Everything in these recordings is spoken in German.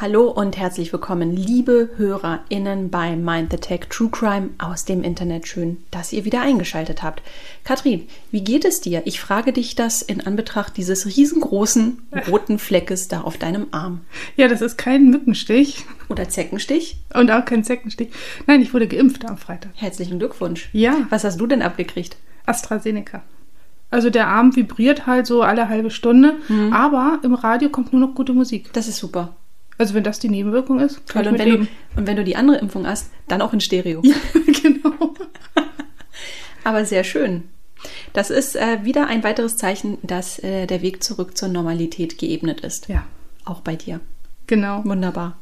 Hallo und herzlich willkommen, liebe HörerInnen bei Mind the Tech True Crime aus dem Internet. Schön, dass ihr wieder eingeschaltet habt. Katrin, wie geht es dir? Ich frage dich das in Anbetracht dieses riesengroßen roten Fleckes da auf deinem Arm. Ja, das ist kein Mückenstich. Oder Zeckenstich? Und auch kein Zeckenstich. Nein, ich wurde geimpft am Freitag. Herzlichen Glückwunsch. Ja. Was hast du denn abgekriegt? AstraZeneca. Also der Arm vibriert halt so alle halbe Stunde, mhm. aber im Radio kommt nur noch gute Musik. Das ist super. Also wenn das die Nebenwirkung ist, kann Toll, und, wenn du, und wenn du die andere Impfung hast, dann auch in Stereo. Ja, genau. Aber sehr schön. Das ist äh, wieder ein weiteres Zeichen, dass äh, der Weg zurück zur Normalität geebnet ist. Ja. Auch bei dir. Genau. Wunderbar.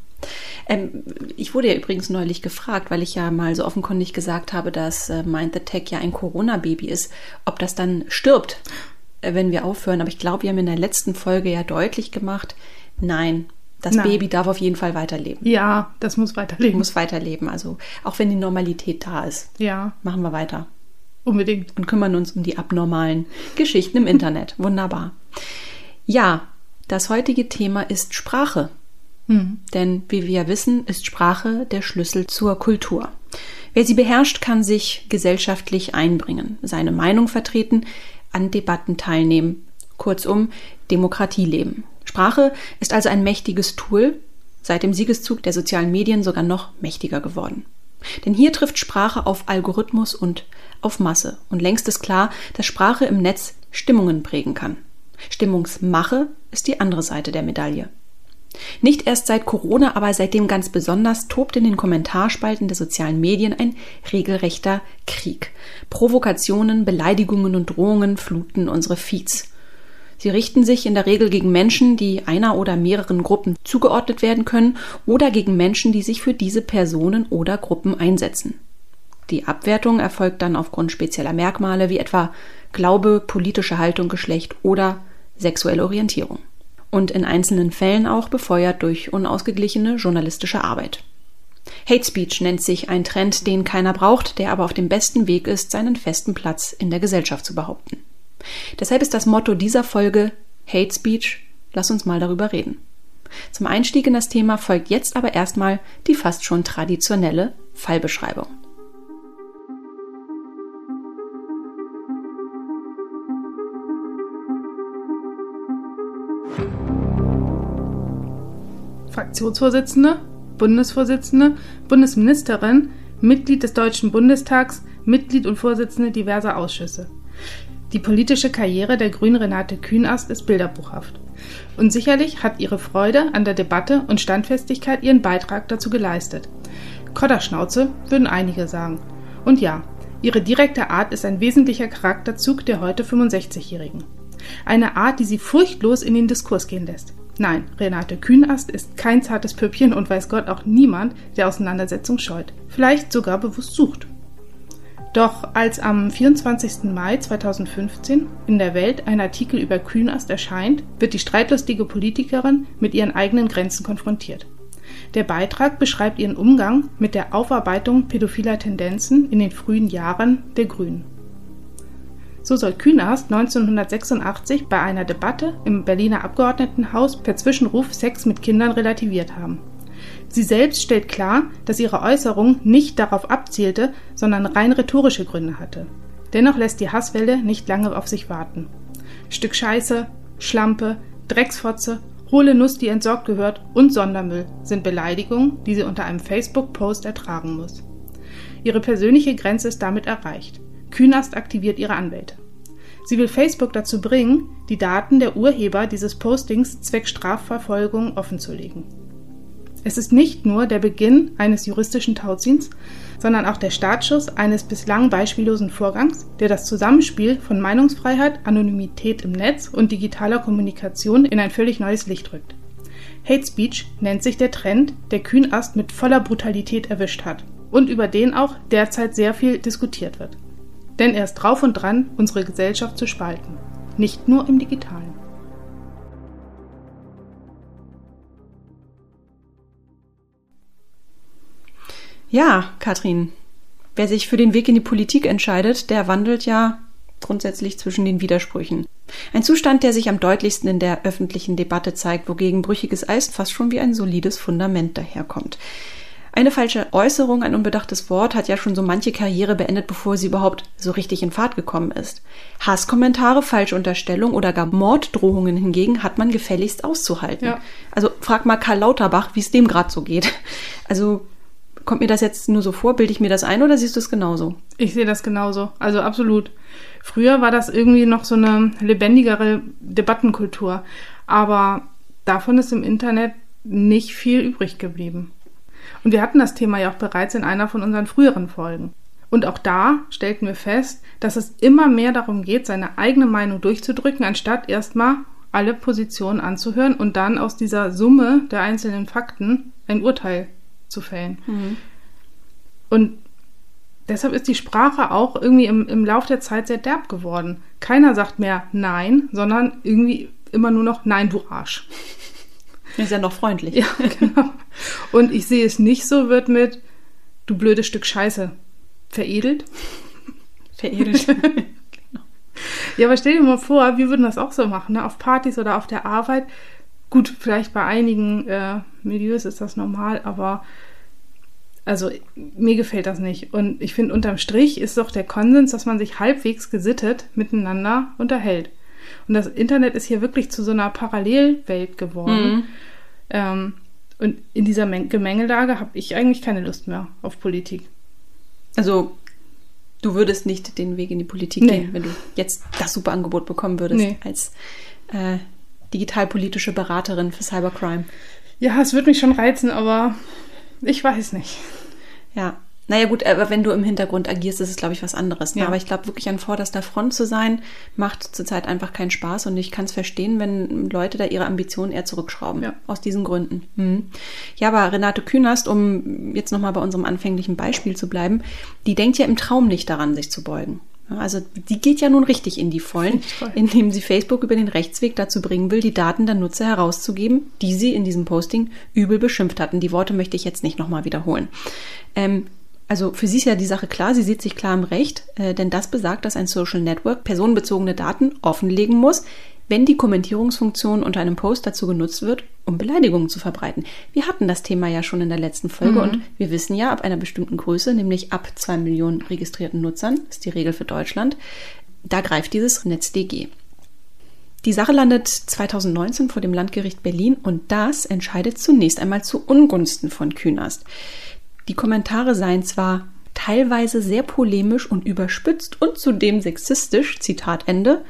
Ähm, ich wurde ja übrigens neulich gefragt, weil ich ja mal so offenkundig gesagt habe, dass äh, Mind the Tech ja ein Corona-Baby ist, ob das dann stirbt, äh, wenn wir aufhören. Aber ich glaube, wir haben in der letzten Folge ja deutlich gemacht, nein, das Nein. Baby darf auf jeden Fall weiterleben. Ja, das muss weiterleben. Muss weiterleben. Also auch wenn die Normalität da ist. Ja. Machen wir weiter. Unbedingt. Und kümmern uns um die abnormalen Geschichten im Internet. Wunderbar. Ja, das heutige Thema ist Sprache. Hm. Denn wie wir ja wissen, ist Sprache der Schlüssel zur Kultur. Wer sie beherrscht, kann sich gesellschaftlich einbringen, seine Meinung vertreten, an Debatten teilnehmen, kurzum Demokratie leben. Sprache ist also ein mächtiges Tool, seit dem Siegeszug der sozialen Medien sogar noch mächtiger geworden. Denn hier trifft Sprache auf Algorithmus und auf Masse. Und längst ist klar, dass Sprache im Netz Stimmungen prägen kann. Stimmungsmache ist die andere Seite der Medaille. Nicht erst seit Corona, aber seitdem ganz besonders tobt in den Kommentarspalten der sozialen Medien ein regelrechter Krieg. Provokationen, Beleidigungen und Drohungen fluten unsere Feeds. Sie richten sich in der Regel gegen Menschen, die einer oder mehreren Gruppen zugeordnet werden können oder gegen Menschen, die sich für diese Personen oder Gruppen einsetzen. Die Abwertung erfolgt dann aufgrund spezieller Merkmale wie etwa Glaube, politische Haltung, Geschlecht oder sexuelle Orientierung. Und in einzelnen Fällen auch befeuert durch unausgeglichene journalistische Arbeit. Hate Speech nennt sich ein Trend, den keiner braucht, der aber auf dem besten Weg ist, seinen festen Platz in der Gesellschaft zu behaupten. Deshalb ist das Motto dieser Folge Hate Speech. Lass uns mal darüber reden. Zum Einstieg in das Thema folgt jetzt aber erstmal die fast schon traditionelle Fallbeschreibung. Fraktionsvorsitzende, Bundesvorsitzende, Bundesministerin, Mitglied des Deutschen Bundestags, Mitglied und Vorsitzende diverser Ausschüsse. Die politische Karriere der Grünen Renate Kühnast ist bilderbuchhaft. Und sicherlich hat ihre Freude an der Debatte und Standfestigkeit ihren Beitrag dazu geleistet. Kodderschnauze würden einige sagen. Und ja, ihre direkte Art ist ein wesentlicher Charakterzug der heute 65-Jährigen. Eine Art, die sie furchtlos in den Diskurs gehen lässt. Nein, Renate Kühnast ist kein zartes Püppchen und weiß Gott auch niemand, der Auseinandersetzung scheut. Vielleicht sogar bewusst sucht. Doch als am 24. Mai 2015 in der Welt ein Artikel über Kühnast erscheint, wird die streitlustige Politikerin mit ihren eigenen Grenzen konfrontiert. Der Beitrag beschreibt ihren Umgang mit der Aufarbeitung pädophiler Tendenzen in den frühen Jahren der Grünen. So soll Künast 1986 bei einer Debatte im Berliner Abgeordnetenhaus per Zwischenruf Sex mit Kindern relativiert haben. Sie selbst stellt klar, dass ihre Äußerung nicht darauf abzielte, sondern rein rhetorische Gründe hatte. Dennoch lässt die Hasswelle nicht lange auf sich warten. Stück Scheiße, Schlampe, Drecksfotze, hohle Nuss, die entsorgt gehört und Sondermüll sind Beleidigungen, die sie unter einem Facebook-Post ertragen muss. Ihre persönliche Grenze ist damit erreicht. Künast aktiviert ihre Anwälte. Sie will Facebook dazu bringen, die Daten der Urheber dieses Postings zwecks Strafverfolgung offenzulegen. Es ist nicht nur der Beginn eines juristischen Tauziehens, sondern auch der Startschuss eines bislang beispiellosen Vorgangs, der das Zusammenspiel von Meinungsfreiheit, Anonymität im Netz und digitaler Kommunikation in ein völlig neues Licht rückt. Hate Speech nennt sich der Trend, der Kühnast mit voller Brutalität erwischt hat und über den auch derzeit sehr viel diskutiert wird. Denn er ist drauf und dran, unsere Gesellschaft zu spalten, nicht nur im digitalen. Ja, Katrin, wer sich für den Weg in die Politik entscheidet, der wandelt ja grundsätzlich zwischen den Widersprüchen. Ein Zustand, der sich am deutlichsten in der öffentlichen Debatte zeigt, wogegen brüchiges Eis fast schon wie ein solides Fundament daherkommt. Eine falsche Äußerung, ein unbedachtes Wort hat ja schon so manche Karriere beendet, bevor sie überhaupt so richtig in Fahrt gekommen ist. Hasskommentare, falsche Unterstellung oder gar Morddrohungen hingegen hat man gefälligst auszuhalten. Ja. Also frag mal Karl Lauterbach, wie es dem gerade so geht. Also kommt mir das jetzt nur so vor, bilde ich mir das ein oder siehst du es genauso? Ich sehe das genauso, also absolut. Früher war das irgendwie noch so eine lebendigere Debattenkultur, aber davon ist im Internet nicht viel übrig geblieben. Und wir hatten das Thema ja auch bereits in einer von unseren früheren Folgen. Und auch da stellten wir fest, dass es immer mehr darum geht, seine eigene Meinung durchzudrücken, anstatt erstmal alle Positionen anzuhören und dann aus dieser Summe der einzelnen Fakten ein Urteil zu fällen. Mhm. Und deshalb ist die Sprache auch irgendwie im, im Lauf der Zeit sehr derb geworden. Keiner sagt mehr Nein, sondern irgendwie immer nur noch Nein, du Arsch. Ist ja noch freundlich. Ja, genau. Und ich sehe es nicht so, wird mit du blödes Stück Scheiße veredelt. Veredelt. genau. Ja, aber stell dir mal vor, wir würden das auch so machen, ne? auf Partys oder auf der Arbeit. Gut, vielleicht bei einigen äh, Milieus ist das normal, aber also mir gefällt das nicht. Und ich finde, unterm Strich ist doch der Konsens, dass man sich halbwegs gesittet miteinander unterhält. Und das Internet ist hier wirklich zu so einer Parallelwelt geworden. Mhm. Ähm, und in dieser Gemengelage habe ich eigentlich keine Lust mehr auf Politik. Also du würdest nicht den Weg in die Politik nee. gehen, wenn du jetzt das super Angebot bekommen würdest nee. als äh, digitalpolitische Beraterin für Cybercrime. Ja, es würde mich schon reizen, aber ich weiß nicht. Ja, naja gut, aber wenn du im Hintergrund agierst, ist es, glaube ich, was anderes. Ne? Ja. Aber ich glaube, wirklich an vorderster Front zu sein, macht zurzeit einfach keinen Spaß. Und ich kann es verstehen, wenn Leute da ihre Ambitionen eher zurückschrauben. Ja. Aus diesen Gründen. Hm. Ja, aber Renate Künast, um jetzt nochmal bei unserem anfänglichen Beispiel zu bleiben, die denkt ja im Traum nicht daran, sich zu beugen. Also die geht ja nun richtig in die Vollen, indem sie Facebook über den Rechtsweg dazu bringen will, die Daten der Nutzer herauszugeben, die sie in diesem Posting übel beschimpft hatten. Die Worte möchte ich jetzt nicht nochmal wiederholen. Ähm, also für sie ist ja die Sache klar, sie sieht sich klar im Recht, äh, denn das besagt, dass ein Social Network personenbezogene Daten offenlegen muss, wenn die Kommentierungsfunktion unter einem Post dazu genutzt wird, um Beleidigungen zu verbreiten. Wir hatten das Thema ja schon in der letzten Folge mhm. und wir wissen ja, ab einer bestimmten Größe, nämlich ab zwei Millionen registrierten Nutzern, ist die Regel für Deutschland, da greift dieses NetzDG. Die Sache landet 2019 vor dem Landgericht Berlin und das entscheidet zunächst einmal zu Ungunsten von Künast. Die Kommentare seien zwar teilweise sehr polemisch und überspitzt und zudem sexistisch, Zitat Ende,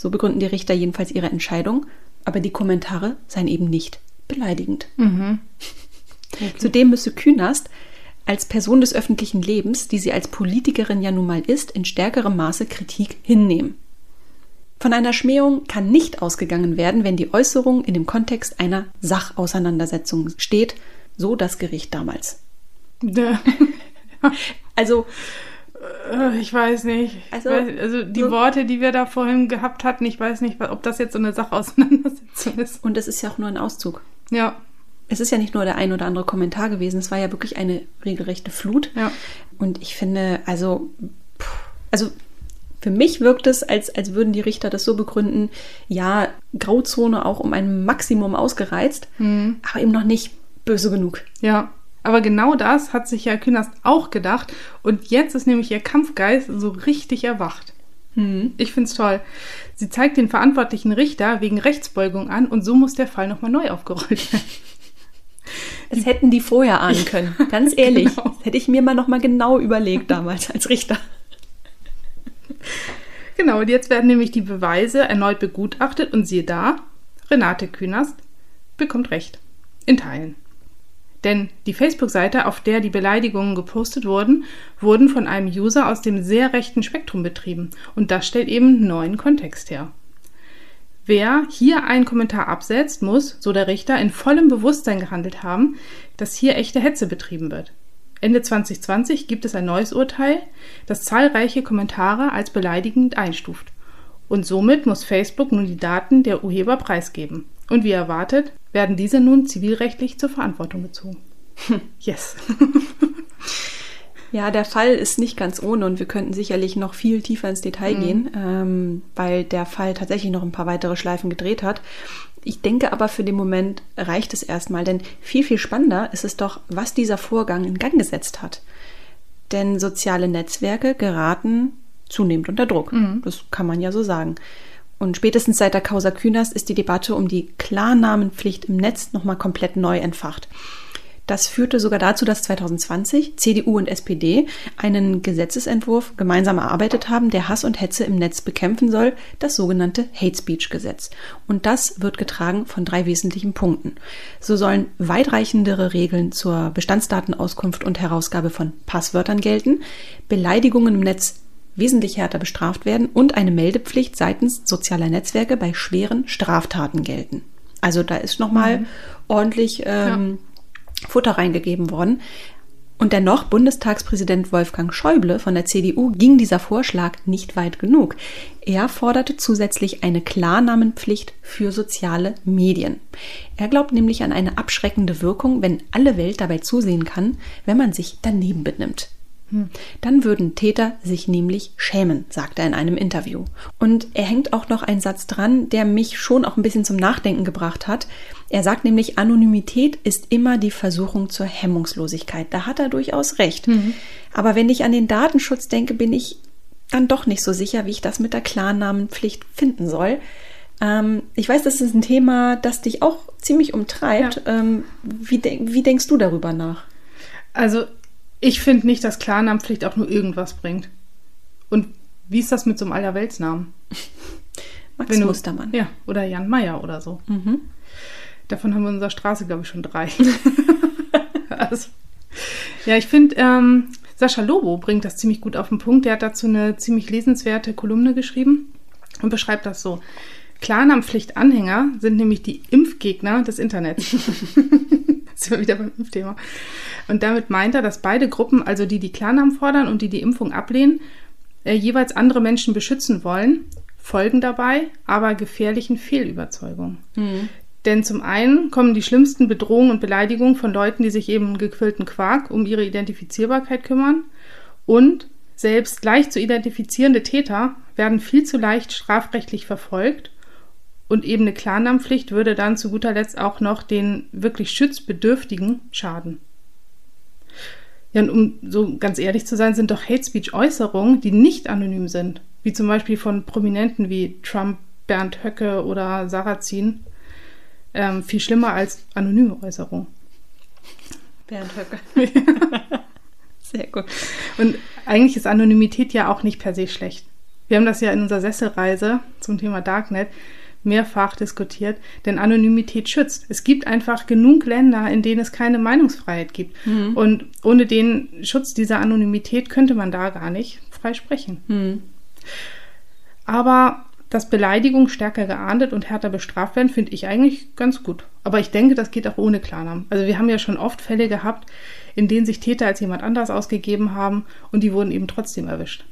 so begründen die Richter jedenfalls ihre Entscheidung, aber die Kommentare seien eben nicht beleidigend. Mhm. Okay. Zudem müsse Künast als Person des öffentlichen Lebens, die sie als Politikerin ja nun mal ist, in stärkerem Maße Kritik hinnehmen. Von einer Schmähung kann nicht ausgegangen werden, wenn die Äußerung in dem Kontext einer Sachauseinandersetzung steht, so das Gericht damals. Also, ich weiß nicht. Also, also die so Worte, die wir da vorhin gehabt hatten, ich weiß nicht, ob das jetzt so eine Sachauseinandersetzung ist. Und es ist ja auch nur ein Auszug. Ja. Es ist ja nicht nur der ein oder andere Kommentar gewesen, es war ja wirklich eine regelrechte Flut. Ja. Und ich finde, also, also für mich wirkt es, als, als würden die Richter das so begründen, ja, Grauzone auch um ein Maximum ausgereizt, mhm. aber eben noch nicht böse genug. Ja, aber genau das hat sich ja Künast auch gedacht. Und jetzt ist nämlich ihr Kampfgeist so richtig erwacht. Hm. Ich find's toll. Sie zeigt den verantwortlichen Richter wegen Rechtsbeugung an und so muss der Fall nochmal neu aufgerollt werden. Das hätten die vorher ahnen können. Ganz ehrlich. genau. Das hätte ich mir mal nochmal genau überlegt damals als Richter. Genau, und jetzt werden nämlich die Beweise erneut begutachtet und siehe da, Renate Künast bekommt Recht. In Teilen. Denn die Facebook-Seite, auf der die Beleidigungen gepostet wurden, wurden von einem User aus dem sehr rechten Spektrum betrieben. Und das stellt eben neuen Kontext her. Wer hier einen Kommentar absetzt, muss, so der Richter, in vollem Bewusstsein gehandelt haben, dass hier echte Hetze betrieben wird. Ende 2020 gibt es ein neues Urteil, das zahlreiche Kommentare als beleidigend einstuft. Und somit muss Facebook nun die Daten der Urheber preisgeben. Und wie erwartet, werden diese nun zivilrechtlich zur Verantwortung gezogen. Yes. Ja, der Fall ist nicht ganz ohne und wir könnten sicherlich noch viel tiefer ins Detail mhm. gehen, ähm, weil der Fall tatsächlich noch ein paar weitere Schleifen gedreht hat. Ich denke aber für den Moment reicht es erstmal, denn viel, viel spannender ist es doch, was dieser Vorgang in Gang gesetzt hat. Denn soziale Netzwerke geraten zunehmend unter Druck. Mhm. Das kann man ja so sagen. Und spätestens seit der Causa Künast ist die Debatte um die Klarnamenpflicht im Netz nochmal komplett neu entfacht. Das führte sogar dazu, dass 2020 CDU und SPD einen Gesetzesentwurf gemeinsam erarbeitet haben, der Hass und Hetze im Netz bekämpfen soll, das sogenannte Hate Speech Gesetz. Und das wird getragen von drei wesentlichen Punkten. So sollen weitreichendere Regeln zur Bestandsdatenauskunft und Herausgabe von Passwörtern gelten, Beleidigungen im Netz wesentlich härter bestraft werden und eine Meldepflicht seitens sozialer Netzwerke bei schweren Straftaten gelten. Also da ist nochmal mhm. ordentlich ähm, ja Futter reingegeben worden. Und dennoch, Bundestagspräsident Wolfgang Schäuble von der CDU ging dieser Vorschlag nicht weit genug. Er forderte zusätzlich eine Klarnamenpflicht für soziale Medien. Er glaubt nämlich an eine abschreckende Wirkung, wenn alle Welt dabei zusehen kann, wenn man sich daneben benimmt. Dann würden Täter sich nämlich schämen, sagt er in einem Interview. Und er hängt auch noch einen Satz dran, der mich schon auch ein bisschen zum Nachdenken gebracht hat. Er sagt nämlich, Anonymität ist immer die Versuchung zur Hemmungslosigkeit. Da hat er durchaus recht. Mhm. Aber wenn ich an den Datenschutz denke, bin ich dann doch nicht so sicher, wie ich das mit der Klarnamenpflicht finden soll. Ähm, ich weiß, das ist ein Thema, das dich auch ziemlich umtreibt. Ja. Ähm, wie, de wie denkst du darüber nach? Also ich finde nicht, dass Klarnamenpflicht auch nur irgendwas bringt. Und wie ist das mit so einem Allerweltsnamen? Max du, Mustermann. Ja, oder Jan Meyer oder so. Mhm. Davon haben wir in unserer Straße, glaube ich, schon drei. also, ja, ich finde, ähm, Sascha Lobo bringt das ziemlich gut auf den Punkt. Der hat dazu eine ziemlich lesenswerte Kolumne geschrieben und beschreibt das so. Klarnamenpflicht-Anhänger sind nämlich die Impfgegner des Internets. Sind wir wieder beim Impfthema. Und damit meint er, dass beide Gruppen, also die, die Klarnamen fordern und die die Impfung ablehnen, äh, jeweils andere Menschen beschützen wollen, folgen dabei aber gefährlichen Fehlüberzeugungen. Mhm. Denn zum einen kommen die schlimmsten Bedrohungen und Beleidigungen von Leuten, die sich eben einen gequillten Quark um ihre Identifizierbarkeit kümmern. Und selbst leicht zu identifizierende Täter werden viel zu leicht strafrechtlich verfolgt und eben eine Klarnamenpflicht würde dann zu guter Letzt auch noch den wirklich Schutzbedürftigen schaden. Ja, und um so ganz ehrlich zu sein, sind doch Hate Speech Äußerungen, die nicht anonym sind, wie zum Beispiel von Prominenten wie Trump, Bernd Höcke oder Sarrazin, ähm, viel schlimmer als anonyme Äußerungen. Bernd Höcke. Sehr gut. Und eigentlich ist Anonymität ja auch nicht per se schlecht. Wir haben das ja in unserer Sesselreise zum Thema Darknet mehrfach diskutiert, denn Anonymität schützt. Es gibt einfach genug Länder, in denen es keine Meinungsfreiheit gibt. Mhm. Und ohne den Schutz dieser Anonymität könnte man da gar nicht frei sprechen. Mhm. Aber dass Beleidigungen stärker geahndet und härter bestraft werden, finde ich eigentlich ganz gut. Aber ich denke, das geht auch ohne Klarnamen. Also wir haben ja schon oft Fälle gehabt, in denen sich Täter als jemand anders ausgegeben haben und die wurden eben trotzdem erwischt.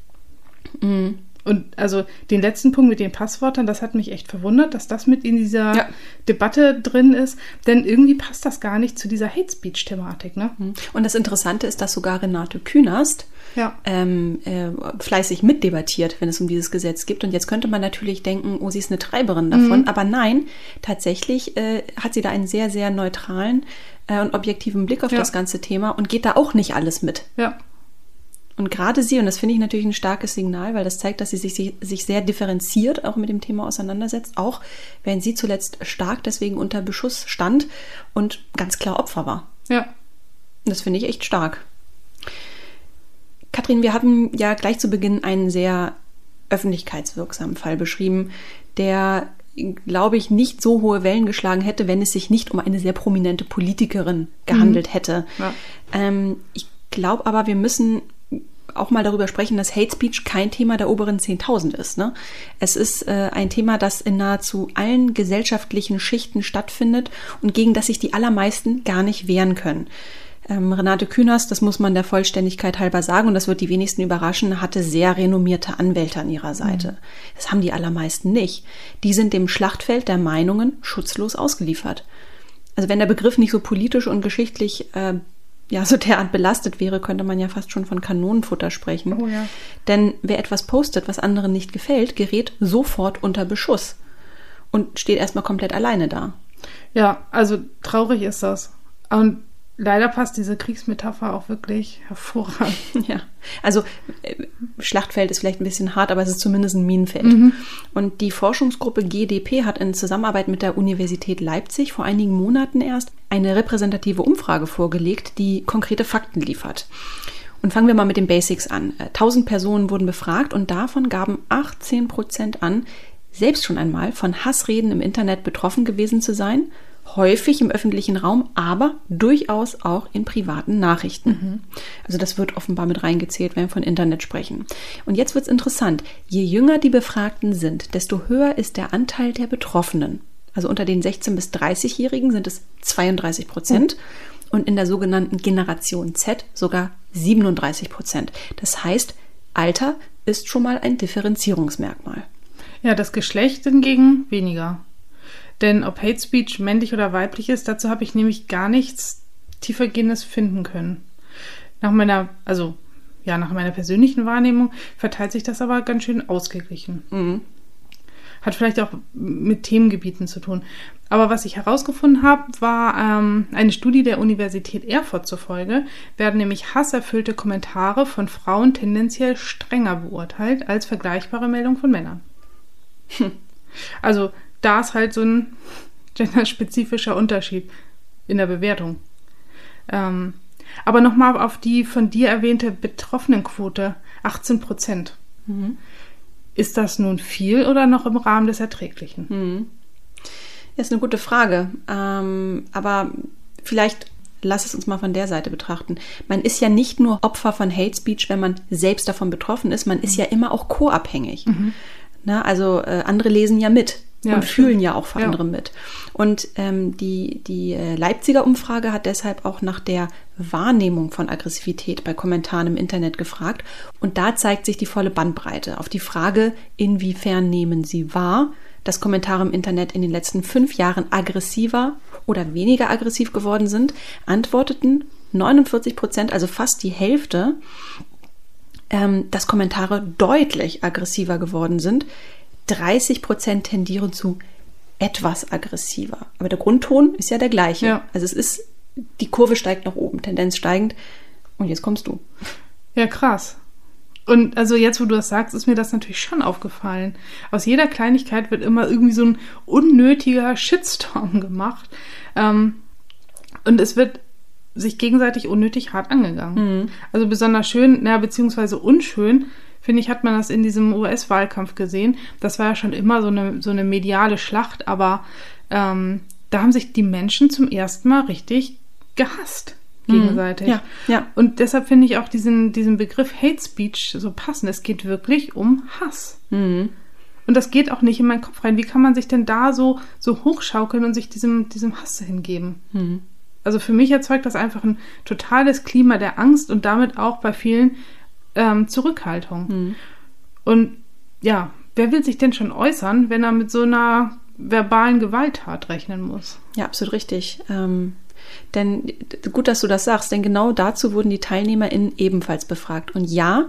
Mhm. Und also den letzten Punkt mit den Passwörtern, das hat mich echt verwundert, dass das mit in dieser ja. Debatte drin ist. Denn irgendwie passt das gar nicht zu dieser Hate Speech-Thematik. Ne? Mhm. Und das Interessante ist, dass sogar Renate Künast ja. ähm, äh, fleißig mitdebattiert, wenn es um dieses Gesetz geht. Und jetzt könnte man natürlich denken, oh, sie ist eine Treiberin davon. Mhm. Aber nein, tatsächlich äh, hat sie da einen sehr, sehr neutralen äh, und objektiven Blick auf ja. das ganze Thema und geht da auch nicht alles mit. Ja. Und gerade sie, und das finde ich natürlich ein starkes Signal, weil das zeigt, dass sie sich, sich sehr differenziert auch mit dem Thema auseinandersetzt, auch wenn sie zuletzt stark deswegen unter Beschuss stand und ganz klar Opfer war. Ja. Das finde ich echt stark. Kathrin, wir haben ja gleich zu Beginn einen sehr öffentlichkeitswirksamen Fall beschrieben, der glaube ich, nicht so hohe Wellen geschlagen hätte, wenn es sich nicht um eine sehr prominente Politikerin gehandelt mhm. hätte. Ja. Ähm, ich glaube aber, wir müssen auch mal darüber sprechen, dass Hate Speech kein Thema der oberen 10.000 ist. Ne? Es ist äh, ein Thema, das in nahezu allen gesellschaftlichen Schichten stattfindet und gegen das sich die allermeisten gar nicht wehren können. Ähm, Renate Künast, das muss man der Vollständigkeit halber sagen und das wird die wenigsten überraschen, hatte sehr renommierte Anwälte an ihrer Seite. Mhm. Das haben die allermeisten nicht. Die sind dem Schlachtfeld der Meinungen schutzlos ausgeliefert. Also wenn der Begriff nicht so politisch und geschichtlich äh, ja so derart belastet wäre, könnte man ja fast schon von Kanonenfutter sprechen. Oh ja. Denn wer etwas postet, was anderen nicht gefällt, gerät sofort unter Beschuss und steht erstmal komplett alleine da. Ja, also traurig ist das. Und leider passt diese Kriegsmetapher auch wirklich hervorragend. Ja, also äh, Schlachtfeld ist vielleicht ein bisschen hart, aber es ist zumindest ein Minenfeld. Mhm. Und die Forschungsgruppe GDP hat in Zusammenarbeit mit der Universität Leipzig vor einigen Monaten erst eine repräsentative Umfrage vorgelegt, die konkrete Fakten liefert. Und fangen wir mal mit den Basics an. 1000 äh, Personen wurden befragt und davon gaben 18 Prozent an, selbst schon einmal von Hassreden im Internet betroffen gewesen zu sein häufig im öffentlichen Raum, aber durchaus auch in privaten Nachrichten. Mhm. Also das wird offenbar mit reingezählt, wenn wir von Internet sprechen. Und jetzt wird es interessant. Je jünger die Befragten sind, desto höher ist der Anteil der Betroffenen. Also unter den 16- bis 30-Jährigen sind es 32 Prozent. Mhm. Und in der sogenannten Generation Z sogar 37 Prozent. Das heißt, Alter ist schon mal ein Differenzierungsmerkmal. Ja, das Geschlecht hingegen weniger. Denn ob Hate Speech männlich oder weiblich ist, dazu habe ich nämlich gar nichts tiefergehendes finden können. Nach meiner, also ja, nach meiner persönlichen Wahrnehmung verteilt sich das aber ganz schön ausgeglichen. Mhm. Hat vielleicht auch mit Themengebieten zu tun. Aber was ich herausgefunden habe, war ähm, eine Studie der Universität Erfurt zufolge, werden nämlich hasserfüllte Kommentare von Frauen tendenziell strenger beurteilt als vergleichbare Meldungen von Männern. Hm. Also da ist halt so ein genderspezifischer Unterschied in der Bewertung. Ähm, aber nochmal auf die von dir erwähnte Betroffenenquote, 18 Prozent. Mhm. Ist das nun viel oder noch im Rahmen des Erträglichen? Mhm. Das ist eine gute Frage. Ähm, aber vielleicht lass es uns mal von der Seite betrachten. Man ist ja nicht nur Opfer von Hate Speech, wenn man selbst davon betroffen ist, man ist mhm. ja immer auch co-abhängig. Mhm. Na, also äh, andere lesen ja mit ja, und fühlen stimmt. ja auch für ja. andere mit. Und ähm, die, die äh, Leipziger Umfrage hat deshalb auch nach der Wahrnehmung von Aggressivität bei Kommentaren im Internet gefragt. Und da zeigt sich die volle Bandbreite. Auf die Frage, inwiefern nehmen Sie wahr, dass Kommentare im Internet in den letzten fünf Jahren aggressiver oder weniger aggressiv geworden sind, antworteten 49 Prozent, also fast die Hälfte, ähm, dass Kommentare deutlich aggressiver geworden sind. 30 Prozent tendieren zu etwas aggressiver. Aber der Grundton ist ja der gleiche. Ja. Also es ist, die Kurve steigt nach oben, Tendenz steigend. Und jetzt kommst du. Ja, krass. Und also jetzt, wo du das sagst, ist mir das natürlich schon aufgefallen. Aus jeder Kleinigkeit wird immer irgendwie so ein unnötiger Shitstorm gemacht. Ähm, und es wird sich gegenseitig unnötig hart angegangen. Mhm. Also besonders schön, naja, beziehungsweise unschön, finde ich, hat man das in diesem US-Wahlkampf gesehen. Das war ja schon immer so eine, so eine mediale Schlacht, aber ähm, da haben sich die Menschen zum ersten Mal richtig gehasst mhm. gegenseitig. Ja, ja. Und deshalb finde ich auch diesen, diesen Begriff Hate Speech so passend. Es geht wirklich um Hass. Mhm. Und das geht auch nicht in meinen Kopf rein. Wie kann man sich denn da so, so hochschaukeln und sich diesem, diesem Hass hingeben? Mhm. Also für mich erzeugt das einfach ein totales Klima der Angst und damit auch bei vielen ähm, Zurückhaltung. Mhm. Und ja, wer will sich denn schon äußern, wenn er mit so einer verbalen Gewalttat rechnen muss? Ja, absolut richtig. Ähm, denn gut, dass du das sagst, denn genau dazu wurden die TeilnehmerInnen ebenfalls befragt. Und ja,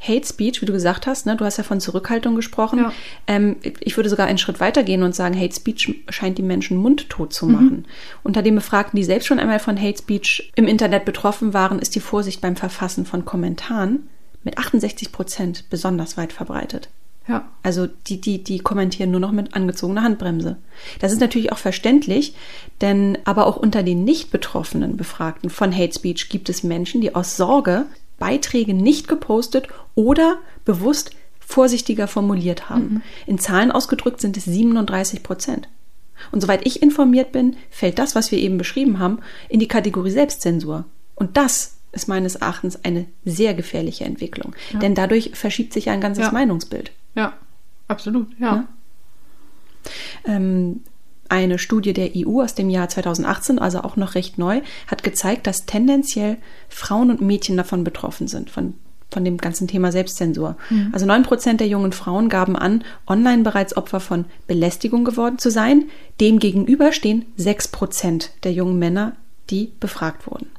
Hate Speech, wie du gesagt hast, ne, du hast ja von Zurückhaltung gesprochen. Ja. Ähm, ich würde sogar einen Schritt weiter gehen und sagen, Hate Speech scheint die Menschen mundtot zu machen. Mhm. Unter den Befragten, die selbst schon einmal von Hate Speech im Internet betroffen waren, ist die Vorsicht beim Verfassen von Kommentaren mit 68 Prozent besonders weit verbreitet. Ja. Also die, die, die kommentieren nur noch mit angezogener Handbremse. Das ist natürlich auch verständlich, denn aber auch unter den nicht betroffenen Befragten von Hate Speech gibt es Menschen, die aus Sorge Beiträge nicht gepostet oder bewusst vorsichtiger formuliert haben. Mhm. In Zahlen ausgedrückt sind es 37 Prozent. Und soweit ich informiert bin, fällt das, was wir eben beschrieben haben, in die Kategorie Selbstzensur. Und das ist meines Erachtens eine sehr gefährliche Entwicklung. Ja. Denn dadurch verschiebt sich ein ganzes ja. Meinungsbild. Ja, absolut, ja. ja? Ähm, eine Studie der EU aus dem Jahr 2018, also auch noch recht neu, hat gezeigt, dass tendenziell Frauen und Mädchen davon betroffen sind, von, von dem ganzen Thema Selbstzensur. Mhm. Also 9% der jungen Frauen gaben an, online bereits Opfer von Belästigung geworden zu sein. Demgegenüber stehen 6% der jungen Männer, die befragt wurden.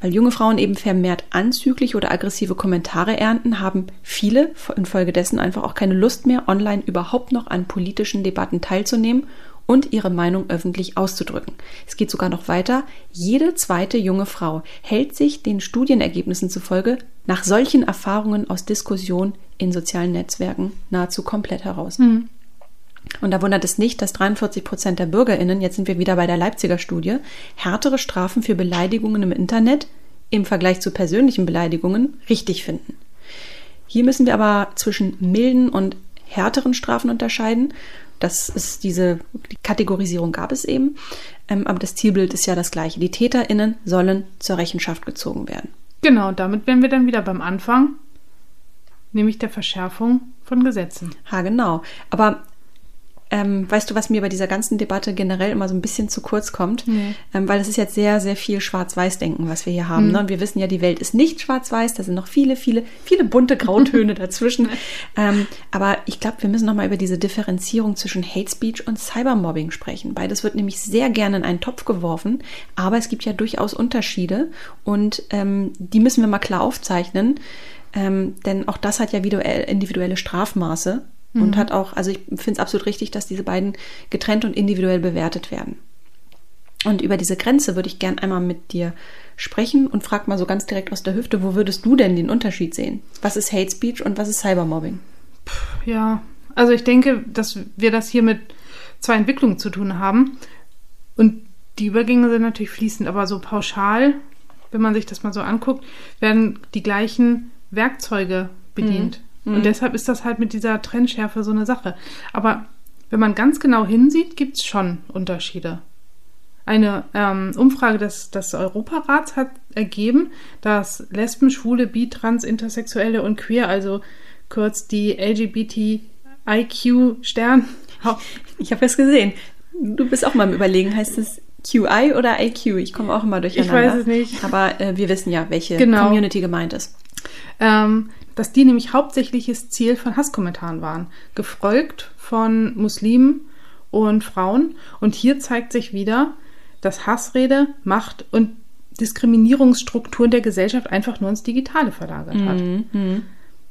Weil junge Frauen eben vermehrt anzügliche oder aggressive Kommentare ernten, haben viele infolgedessen einfach auch keine Lust mehr, online überhaupt noch an politischen Debatten teilzunehmen und ihre Meinung öffentlich auszudrücken. Es geht sogar noch weiter. Jede zweite junge Frau hält sich den Studienergebnissen zufolge nach solchen Erfahrungen aus Diskussionen in sozialen Netzwerken nahezu komplett heraus. Mhm. Und da wundert es nicht, dass 43 Prozent der BürgerInnen, jetzt sind wir wieder bei der Leipziger Studie, härtere Strafen für Beleidigungen im Internet im Vergleich zu persönlichen Beleidigungen richtig finden. Hier müssen wir aber zwischen milden und härteren Strafen unterscheiden. Das ist diese die Kategorisierung gab es eben, ähm, aber das Zielbild ist ja das gleiche. Die TäterInnen sollen zur Rechenschaft gezogen werden. Genau, damit wären wir dann wieder beim Anfang, nämlich der Verschärfung von Gesetzen. Ha, genau. Aber ähm, weißt du, was mir bei dieser ganzen Debatte generell immer so ein bisschen zu kurz kommt? Nee. Ähm, weil es ist jetzt sehr, sehr viel Schwarz-Weiß-Denken, was wir hier haben. Mhm. Ne? Und wir wissen ja, die Welt ist nicht schwarz-weiß, da sind noch viele, viele, viele bunte Grautöne dazwischen. ähm, aber ich glaube, wir müssen nochmal über diese Differenzierung zwischen Hate Speech und Cybermobbing sprechen. Beides wird nämlich sehr gerne in einen Topf geworfen, aber es gibt ja durchaus Unterschiede und ähm, die müssen wir mal klar aufzeichnen. Ähm, denn auch das hat ja individuelle Strafmaße Mhm. Und hat auch, also ich finde es absolut richtig, dass diese beiden getrennt und individuell bewertet werden. Und über diese Grenze würde ich gern einmal mit dir sprechen und frag mal so ganz direkt aus der Hüfte, wo würdest du denn den Unterschied sehen? Was ist Hate Speech und was ist Cybermobbing? Ja, also ich denke, dass wir das hier mit zwei Entwicklungen zu tun haben. Und die Übergänge sind natürlich fließend, aber so pauschal, wenn man sich das mal so anguckt, werden die gleichen Werkzeuge bedient. Mhm. Mhm. Und deshalb ist das halt mit dieser Trennschärfe so eine Sache. Aber wenn man ganz genau hinsieht, gibt es schon Unterschiede. Eine ähm, Umfrage des, des Europarats hat ergeben, dass Lesben, Schwule, Bi, Trans, Intersexuelle und Queer, also kurz die LGBTIQ-Stern. Ich habe es gesehen. Du bist auch mal im Überlegen, heißt es QI oder IQ? Ich komme auch immer durcheinander. Ich weiß es nicht. Aber äh, wir wissen ja, welche genau. Community gemeint ist. Ähm, dass die nämlich hauptsächliches Ziel von Hasskommentaren waren, gefolgt von Muslimen und Frauen. Und hier zeigt sich wieder, dass Hassrede, Macht und Diskriminierungsstrukturen der Gesellschaft einfach nur ins Digitale verlagert hat. Mhm.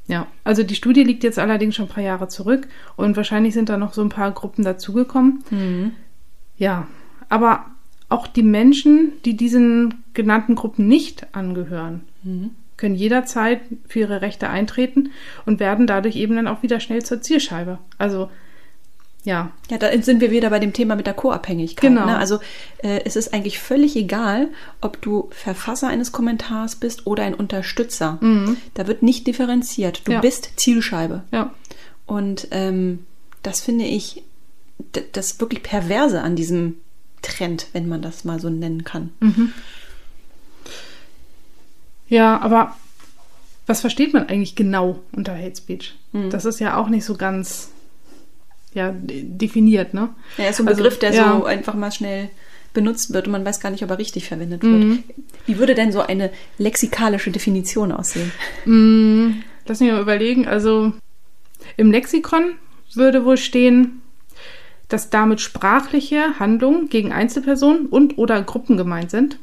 Ja, also die Studie liegt jetzt allerdings schon ein paar Jahre zurück und wahrscheinlich sind da noch so ein paar Gruppen dazugekommen. Mhm. Ja, aber auch die Menschen, die diesen genannten Gruppen nicht angehören, mhm können jederzeit für ihre Rechte eintreten und werden dadurch eben dann auch wieder schnell zur Zielscheibe. Also ja. Ja, da sind wir wieder bei dem Thema mit der Co-Abhängigkeit. Genau. Ne? Also äh, es ist eigentlich völlig egal, ob du Verfasser eines Kommentars bist oder ein Unterstützer. Mhm. Da wird nicht differenziert. Du ja. bist Zielscheibe. Ja. Und ähm, das finde ich das wirklich Perverse an diesem Trend, wenn man das mal so nennen kann. Mhm. Ja, aber was versteht man eigentlich genau unter Hate Speech? Mhm. Das ist ja auch nicht so ganz ja, definiert, ne? Ja, ist so ein also, Begriff, der ja. so einfach mal schnell benutzt wird und man weiß gar nicht, ob er richtig verwendet wird. Mhm. Wie würde denn so eine lexikalische Definition aussehen? Mhm. Lass mich mal überlegen. Also im Lexikon würde wohl stehen, dass damit sprachliche Handlungen gegen Einzelpersonen und oder Gruppen gemeint sind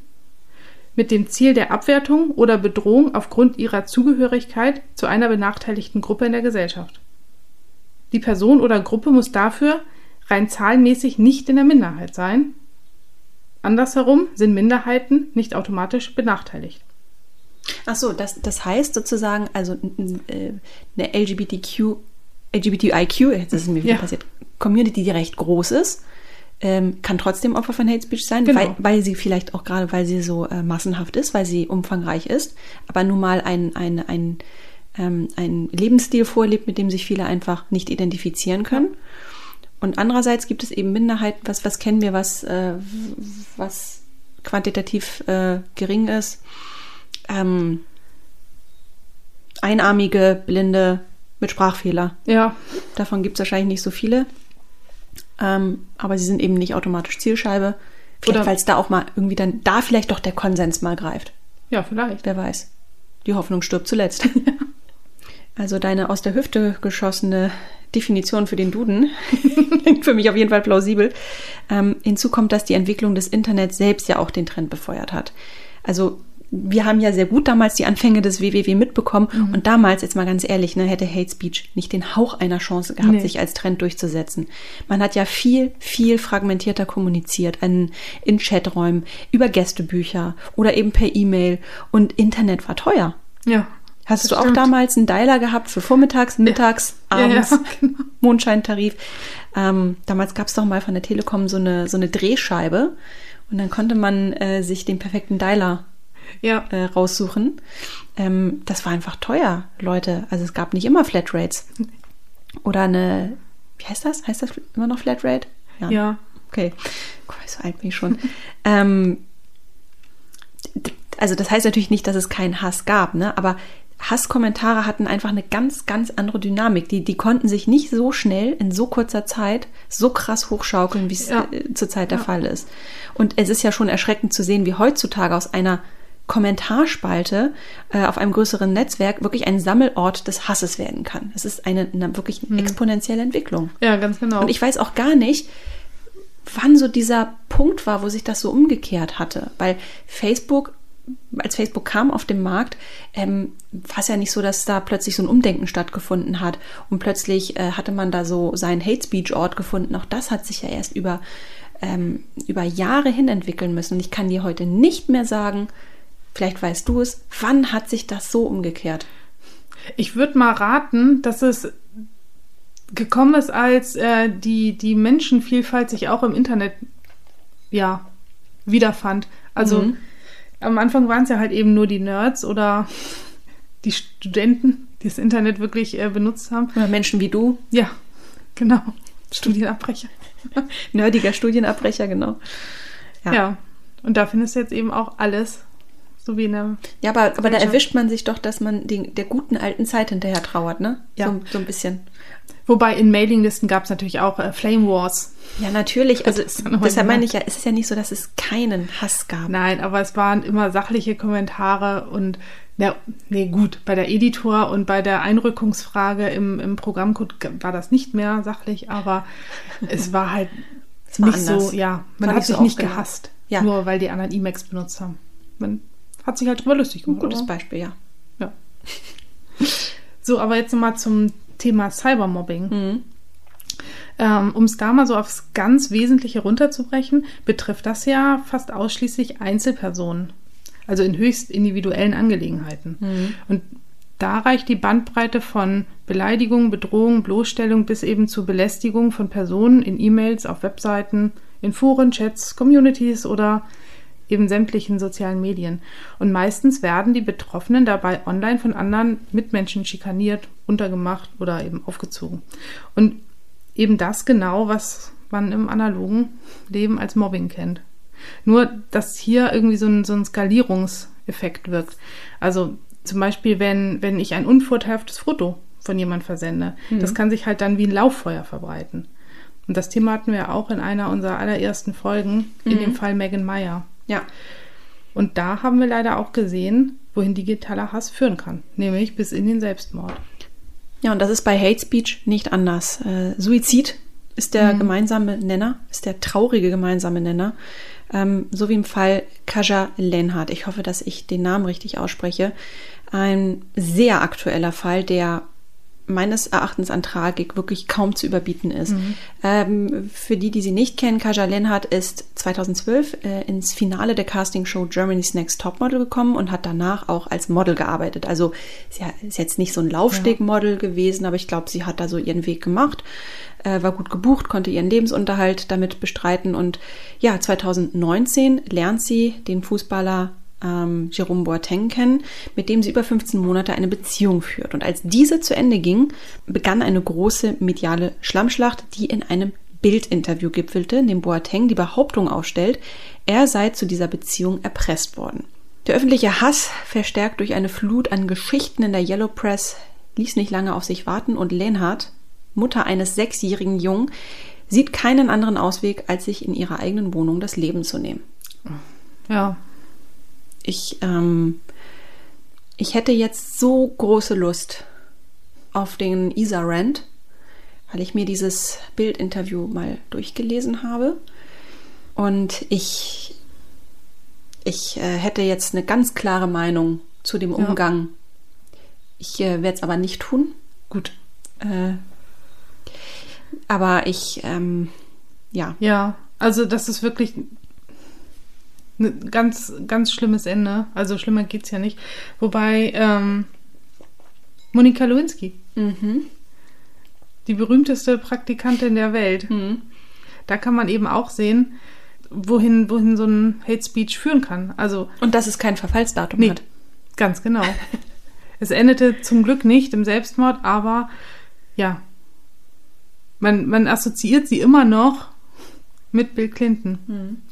mit dem Ziel der Abwertung oder Bedrohung aufgrund ihrer Zugehörigkeit zu einer benachteiligten Gruppe in der Gesellschaft. Die Person oder Gruppe muss dafür rein zahlenmäßig nicht in der Minderheit sein. Andersherum sind Minderheiten nicht automatisch benachteiligt. Ach so, das, das heißt sozusagen, also äh, eine LGBTQ, LGBTIQ, jetzt ist es mir wieder ja. passiert, Community, die recht groß ist, ähm, kann trotzdem Opfer von Hate Speech sein, genau. weil, weil sie vielleicht auch gerade, weil sie so äh, massenhaft ist, weil sie umfangreich ist, aber nun mal ein, ein, ein, ähm, ein Lebensstil vorlebt, mit dem sich viele einfach nicht identifizieren können. Und andererseits gibt es eben Minderheiten, was, was kennen wir, was, äh, was quantitativ äh, gering ist. Ähm, einarmige, blinde mit Sprachfehler. Ja. Davon gibt es wahrscheinlich nicht so viele. Ähm, aber sie sind eben nicht automatisch Zielscheibe. Vielleicht, weil es da auch mal irgendwie dann, da vielleicht doch der Konsens mal greift. Ja, vielleicht. Wer weiß. Die Hoffnung stirbt zuletzt. also deine aus der Hüfte geschossene Definition für den Duden klingt für mich auf jeden Fall plausibel. Ähm, hinzu kommt, dass die Entwicklung des Internets selbst ja auch den Trend befeuert hat. Also wir haben ja sehr gut damals die Anfänge des WWW mitbekommen mhm. und damals, jetzt mal ganz ehrlich, ne, hätte Hate Speech nicht den Hauch einer Chance gehabt, nee. sich als Trend durchzusetzen. Man hat ja viel, viel fragmentierter kommuniziert in, in Chaträumen, über Gästebücher oder eben per E-Mail und Internet war teuer. Ja. Hast du stimmt. auch damals einen Dialer gehabt für vormittags, mittags, ja. abends, ja, ja, genau. Mondscheintarif? Ähm, damals gab es doch mal von der Telekom so eine, so eine Drehscheibe und dann konnte man äh, sich den perfekten Dialer ja. äh, raussuchen. Ähm, das war einfach teuer, Leute. Also es gab nicht immer Flatrates. Oder eine, wie heißt das? Heißt das immer noch Flatrate? Ja. ja. Okay. Guck, so alt bin ich schon. ähm, also das heißt natürlich nicht, dass es keinen Hass gab, ne? Aber Hasskommentare hatten einfach eine ganz, ganz andere Dynamik. Die, die konnten sich nicht so schnell in so kurzer Zeit so krass hochschaukeln, wie es ja. Äh, zurzeit der ja. Fall ist. Und es ist ja schon erschreckend zu sehen, wie heutzutage aus einer Kommentarspalte äh, auf einem größeren Netzwerk wirklich ein Sammelort des Hasses werden kann. Es ist eine, eine wirklich hm. exponentielle Entwicklung. Ja, ganz genau. Und ich weiß auch gar nicht, wann so dieser Punkt war, wo sich das so umgekehrt hatte. Weil Facebook, als Facebook kam auf den Markt, ähm, war es ja nicht so, dass da plötzlich so ein Umdenken stattgefunden hat und plötzlich äh, hatte man da so seinen Hate Speech Ort gefunden. Auch das hat sich ja erst über, ähm, über Jahre hin entwickeln müssen. Und ich kann dir heute nicht mehr sagen, Vielleicht weißt du es. Wann hat sich das so umgekehrt? Ich würde mal raten, dass es gekommen ist, als äh, die, die Menschenvielfalt sich auch im Internet ja wiederfand. Also mhm. am Anfang waren es ja halt eben nur die Nerds oder die Studenten, die das Internet wirklich äh, benutzt haben. Oder Menschen wie du. Ja, genau. Studienabbrecher. Nerdiger Studienabbrecher, genau. Ja. ja. Und da findest du jetzt eben auch alles, so wie in der ja, aber, aber da erwischt man sich doch, dass man den, der guten alten Zeit hinterher trauert, ne? Ja. So, so ein bisschen. Wobei in Mailinglisten gab es natürlich auch äh, Flame Wars. Ja, natürlich. Also deshalb meine ich ja, es ist ja nicht so, dass es keinen Hass gab. Nein, aber es waren immer sachliche Kommentare und ja, nee, gut, bei der Editor und bei der Einrückungsfrage im, im Programmcode war das nicht mehr sachlich, aber es war halt es war nicht anders. so, ja, man war hat sich so nicht gehasst, ja. nur weil die anderen Emacs benutzt haben. Man hat sich halt drüber lustig gemacht. Ein gutes oder? Beispiel, ja. Ja. so, aber jetzt nochmal zum Thema Cybermobbing. Mhm. Ähm, um es da mal so aufs ganz Wesentliche runterzubrechen, betrifft das ja fast ausschließlich Einzelpersonen. Also in höchst individuellen Angelegenheiten. Mhm. Und da reicht die Bandbreite von Beleidigung, Bedrohung, Bloßstellung bis eben zu Belästigung von Personen in E-Mails, auf Webseiten, in Foren, Chats, Communities oder eben sämtlichen sozialen Medien. Und meistens werden die Betroffenen dabei online von anderen Mitmenschen schikaniert, untergemacht oder eben aufgezogen. Und eben das genau, was man im analogen Leben als Mobbing kennt. Nur, dass hier irgendwie so ein, so ein Skalierungseffekt wirkt. Also zum Beispiel, wenn, wenn ich ein unvorteilhaftes Foto von jemand versende, mhm. das kann sich halt dann wie ein Lauffeuer verbreiten. Und das Thema hatten wir auch in einer unserer allerersten Folgen, mhm. in dem Fall Megan Meyer. Ja. Und da haben wir leider auch gesehen, wohin digitaler Hass führen kann, nämlich bis in den Selbstmord. Ja, und das ist bei Hate Speech nicht anders. Äh, Suizid ist der mhm. gemeinsame Nenner, ist der traurige gemeinsame Nenner. Ähm, so wie im Fall Kaja Lenhardt. Ich hoffe, dass ich den Namen richtig ausspreche. Ein sehr aktueller Fall, der meines Erachtens an Tragik wirklich kaum zu überbieten ist. Mhm. Ähm, für die, die sie nicht kennen, Kaja Lenhardt ist 2012 äh, ins Finale der Castingshow Germany's Next Topmodel gekommen und hat danach auch als Model gearbeitet. Also sie ist jetzt nicht so ein Laufstegmodel ja. gewesen, aber ich glaube, sie hat da so ihren Weg gemacht, äh, war gut gebucht, konnte ihren Lebensunterhalt damit bestreiten und ja, 2019 lernt sie den Fußballer ähm, Jerome Boateng kennen, mit dem sie über 15 Monate eine Beziehung führt. Und als diese zu Ende ging, begann eine große mediale Schlammschlacht, die in einem Bildinterview gipfelte, in dem Boateng die Behauptung aufstellt, er sei zu dieser Beziehung erpresst worden. Der öffentliche Hass, verstärkt durch eine Flut an Geschichten in der Yellow Press, ließ nicht lange auf sich warten und Lenhardt, Mutter eines sechsjährigen Jungen, sieht keinen anderen Ausweg, als sich in ihrer eigenen Wohnung das Leben zu nehmen. Ja, ich, ähm, ich hätte jetzt so große Lust auf den Isa Rand, weil ich mir dieses Bildinterview mal durchgelesen habe. Und ich, ich äh, hätte jetzt eine ganz klare Meinung zu dem Umgang. Ja. Ich äh, werde es aber nicht tun. Gut. Äh, aber ich, ähm, ja. Ja, also das ist wirklich ein ganz, ganz schlimmes Ende. Also schlimmer geht es ja nicht. Wobei, ähm, Monika Lewinsky, mhm. die berühmteste Praktikantin der Welt, mhm. da kann man eben auch sehen, wohin, wohin so ein Hate Speech führen kann. Also, Und dass es kein Verfallsdatum nee, hat. Ganz genau. es endete zum Glück nicht im Selbstmord, aber ja, man, man assoziiert sie immer noch mit Bill Clinton. Mhm.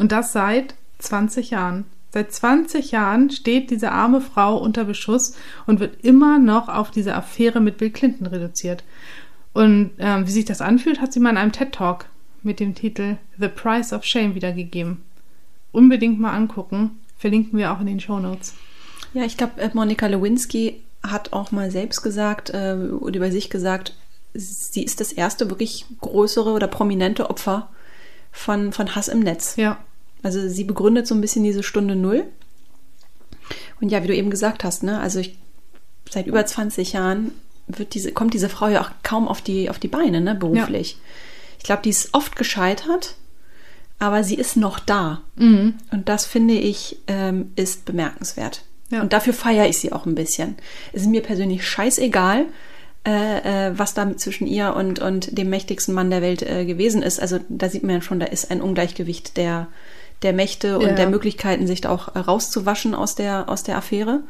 Und das seit 20 Jahren. Seit 20 Jahren steht diese arme Frau unter Beschuss und wird immer noch auf diese Affäre mit Bill Clinton reduziert. Und ähm, wie sich das anfühlt, hat sie mal in einem TED Talk mit dem Titel The Price of Shame wiedergegeben. Unbedingt mal angucken. Verlinken wir auch in den Show Notes. Ja, ich glaube, äh, Monika Lewinsky hat auch mal selbst gesagt äh, oder über sich gesagt, sie ist das erste wirklich größere oder prominente Opfer von, von Hass im Netz. Ja. Also sie begründet so ein bisschen diese Stunde Null. Und ja, wie du eben gesagt hast, ne, also ich, seit über 20 Jahren wird diese, kommt diese Frau ja auch kaum auf die, auf die Beine, ne, beruflich. Ja. Ich glaube, die ist oft gescheitert, aber sie ist noch da. Mhm. Und das finde ich, ähm, ist bemerkenswert. Ja. Und dafür feiere ich sie auch ein bisschen. Es ist mir persönlich scheißegal, äh, äh, was da zwischen ihr und, und dem mächtigsten Mann der Welt äh, gewesen ist. Also da sieht man ja schon, da ist ein Ungleichgewicht der, der Mächte und ja. der Möglichkeiten, sich da auch rauszuwaschen aus der, aus der Affäre.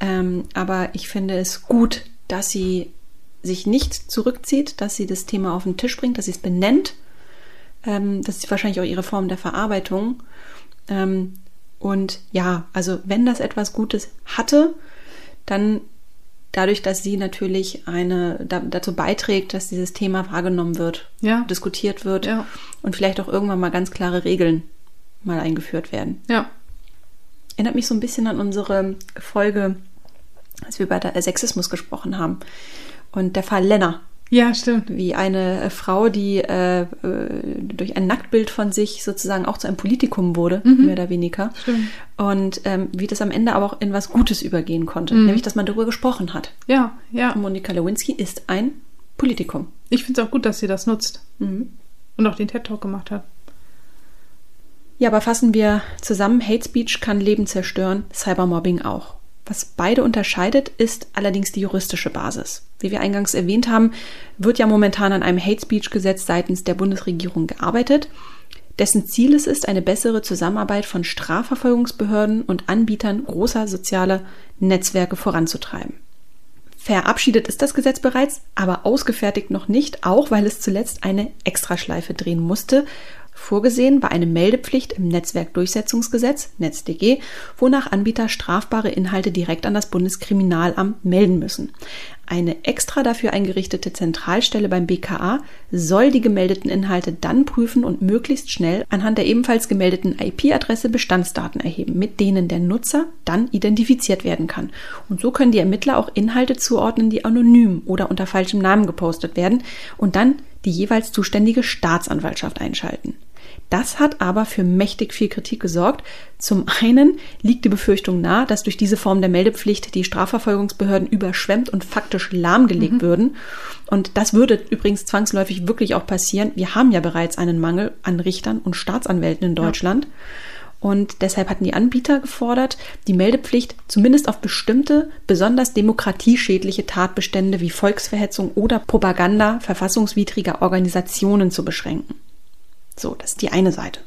Ähm, aber ich finde es gut, dass sie sich nicht zurückzieht, dass sie das Thema auf den Tisch bringt, dass sie es benennt. Ähm, das ist wahrscheinlich auch ihre Form der Verarbeitung. Ähm, und ja, also wenn das etwas Gutes hatte, dann dadurch, dass sie natürlich eine da, dazu beiträgt, dass dieses Thema wahrgenommen wird, ja. diskutiert wird ja. und vielleicht auch irgendwann mal ganz klare Regeln mal eingeführt werden. Ja. Erinnert mich so ein bisschen an unsere Folge, als wir bei der Sexismus gesprochen haben. Und der Fall Lenner. Ja, stimmt. Wie eine äh, Frau, die äh, äh, durch ein Nacktbild von sich sozusagen auch zu einem Politikum wurde, mhm. mehr oder weniger. Stimmt. Und ähm, wie das am Ende aber auch in was Gutes übergehen konnte, mhm. nämlich dass man darüber gesprochen hat. Ja, ja. Monika Lewinsky ist ein Politikum. Ich finde es auch gut, dass sie das nutzt. Mhm. Und auch den TED-Talk gemacht hat. Ja, aber fassen wir zusammen, Hate Speech kann Leben zerstören, Cybermobbing auch. Was beide unterscheidet, ist allerdings die juristische Basis. Wie wir eingangs erwähnt haben, wird ja momentan an einem Hate Speech Gesetz seitens der Bundesregierung gearbeitet, dessen Ziel es ist, eine bessere Zusammenarbeit von Strafverfolgungsbehörden und Anbietern großer sozialer Netzwerke voranzutreiben. Verabschiedet ist das Gesetz bereits, aber ausgefertigt noch nicht, auch weil es zuletzt eine Extraschleife drehen musste Vorgesehen war eine Meldepflicht im Netzwerkdurchsetzungsgesetz NetzDG, wonach Anbieter strafbare Inhalte direkt an das Bundeskriminalamt melden müssen. Eine extra dafür eingerichtete Zentralstelle beim BKA soll die gemeldeten Inhalte dann prüfen und möglichst schnell anhand der ebenfalls gemeldeten IP-Adresse Bestandsdaten erheben, mit denen der Nutzer dann identifiziert werden kann. Und so können die Ermittler auch Inhalte zuordnen, die anonym oder unter falschem Namen gepostet werden und dann die jeweils zuständige Staatsanwaltschaft einschalten. Das hat aber für mächtig viel Kritik gesorgt. Zum einen liegt die Befürchtung nahe, dass durch diese Form der Meldepflicht die Strafverfolgungsbehörden überschwemmt und faktisch lahmgelegt mhm. würden. Und das würde übrigens zwangsläufig wirklich auch passieren. Wir haben ja bereits einen Mangel an Richtern und Staatsanwälten in Deutschland. Ja. Und deshalb hatten die Anbieter gefordert, die Meldepflicht zumindest auf bestimmte, besonders demokratieschädliche Tatbestände wie Volksverhetzung oder Propaganda verfassungswidriger Organisationen zu beschränken. So, das ist die eine Seite.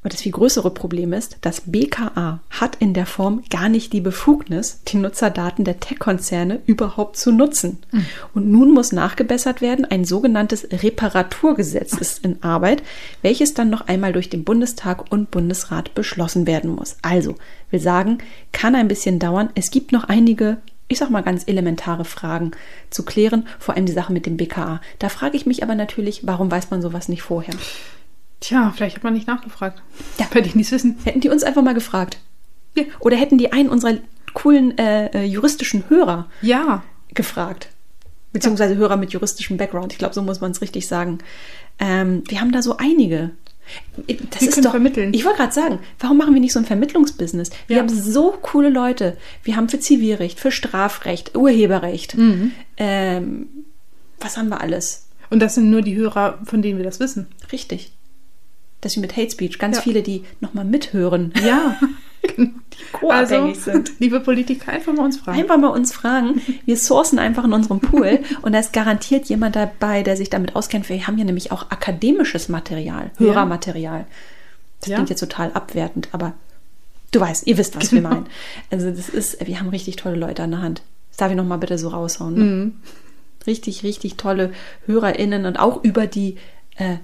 Aber das viel größere Problem ist, das BKA hat in der Form gar nicht die Befugnis, die Nutzerdaten der Tech-Konzerne überhaupt zu nutzen. Mhm. Und nun muss nachgebessert werden, ein sogenanntes Reparaturgesetz ist in Arbeit, welches dann noch einmal durch den Bundestag und Bundesrat beschlossen werden muss. Also, will sagen, kann ein bisschen dauern. Es gibt noch einige ich sag mal ganz elementare Fragen zu klären, vor allem die Sache mit dem BKA. Da frage ich mich aber natürlich, warum weiß man sowas nicht vorher? Tja, vielleicht hat man nicht nachgefragt. Ja, weil die nichts wissen. Hätten die uns einfach mal gefragt. Ja. Oder hätten die einen unserer coolen äh, äh juristischen Hörer ja. gefragt. Beziehungsweise ja. Hörer mit juristischem Background. Ich glaube, so muss man es richtig sagen. Ähm, wir haben da so einige. Das wir ist doch, vermitteln. Ich wollte gerade sagen, warum machen wir nicht so ein Vermittlungsbusiness? Wir ja. haben so coole Leute. Wir haben für Zivilrecht, für Strafrecht, Urheberrecht. Mhm. Ähm, was haben wir alles? Und das sind nur die Hörer, von denen wir das wissen. Richtig. Das wie mit Hate Speech. Ganz ja. viele, die nochmal mithören. Ja. die co-abhängig also, sind. Liebe Politiker, einfach mal uns fragen. Einfach mal uns fragen. Wir sourcen einfach in unserem Pool und da ist garantiert jemand dabei, der sich damit auskennt. Wir haben ja nämlich auch akademisches Material, Hörermaterial. Das ja. klingt jetzt total abwertend, aber du weißt, ihr wisst, was genau. wir meinen. Also das ist, wir haben richtig tolle Leute an der Hand. Das darf ich nochmal bitte so raushauen. Ne? Mhm. Richtig, richtig tolle HörerInnen und auch über die äh,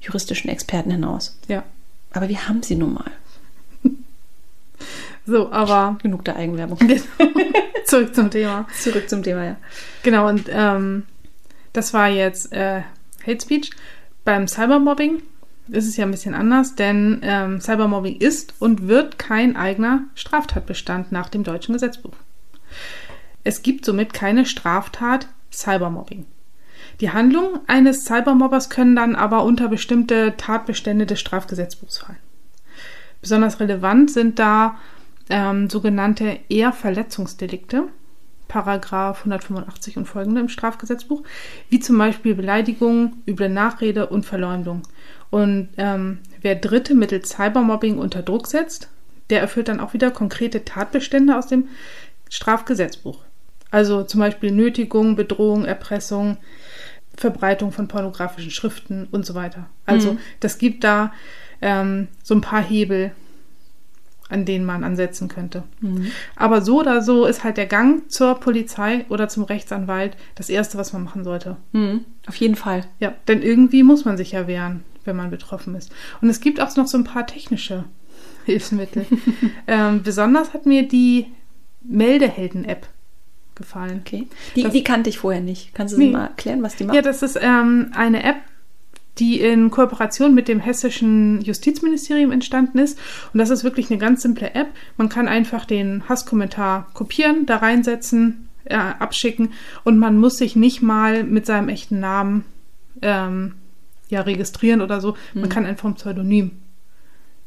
juristischen Experten hinaus. Ja. Aber wir haben sie nun mal. So, aber. Genug der Eigenwerbung. Zurück zum Thema. Zurück zum Thema, ja. Genau, und ähm, das war jetzt äh, Hate Speech. Beim Cybermobbing ist es ja ein bisschen anders, denn ähm, Cybermobbing ist und wird kein eigener Straftatbestand nach dem deutschen Gesetzbuch. Es gibt somit keine Straftat Cybermobbing. Die Handlungen eines Cybermobbers können dann aber unter bestimmte Tatbestände des Strafgesetzbuchs fallen. Besonders relevant sind da ähm, sogenannte Ehrverletzungsdelikte, Paragraph 185 und folgende im Strafgesetzbuch, wie zum Beispiel Beleidigung, üble Nachrede und Verleumdung. Und ähm, wer Dritte mittels Cybermobbing unter Druck setzt, der erfüllt dann auch wieder konkrete Tatbestände aus dem Strafgesetzbuch. Also zum Beispiel Nötigung, Bedrohung, Erpressung, Verbreitung von pornografischen Schriften und so weiter. Also mhm. das gibt da ähm, so ein paar Hebel, an denen man ansetzen könnte. Mhm. Aber so oder so ist halt der Gang zur Polizei oder zum Rechtsanwalt das Erste, was man machen sollte. Mhm. Auf jeden Fall. Ja, denn irgendwie muss man sich ja wehren, wenn man betroffen ist. Und es gibt auch noch so ein paar technische Hilfsmittel. ähm, besonders hat mir die Meldehelden-App gefallen. Okay. Die, das, die kannte ich vorher nicht. Kannst du nee. mal erklären, was die macht? Ja, das ist ähm, eine App, die in Kooperation mit dem hessischen Justizministerium entstanden ist. Und das ist wirklich eine ganz simple App. Man kann einfach den Hasskommentar kopieren, da reinsetzen, äh, abschicken und man muss sich nicht mal mit seinem echten Namen ähm, ja, registrieren oder so. Man hm. kann einfach ein Pseudonym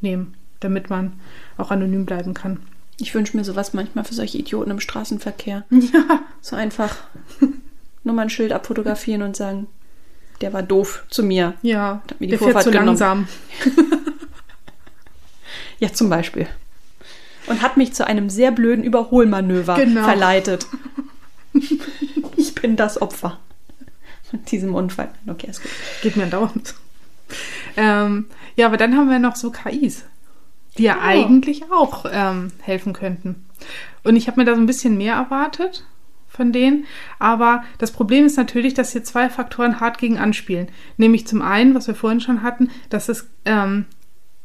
nehmen, damit man auch anonym bleiben kann. Ich wünsche mir sowas manchmal für solche Idioten im Straßenverkehr. Ja. So einfach nur mal ein Schild abfotografieren und sagen, der war doof zu mir. Ja, hat mir die der Vorfahrt fährt zu genommen. langsam. ja, zum Beispiel. Und hat mich zu einem sehr blöden Überholmanöver genau. verleitet. ich bin das Opfer von diesem Unfall. Okay, ist gut. Geht mir dauernd. Ähm, ja, aber dann haben wir noch so KIs die ja oh. eigentlich auch ähm, helfen könnten. Und ich habe mir da so ein bisschen mehr erwartet von denen. Aber das Problem ist natürlich, dass hier zwei Faktoren hart gegen anspielen. Nämlich zum einen, was wir vorhin schon hatten, dass es ähm,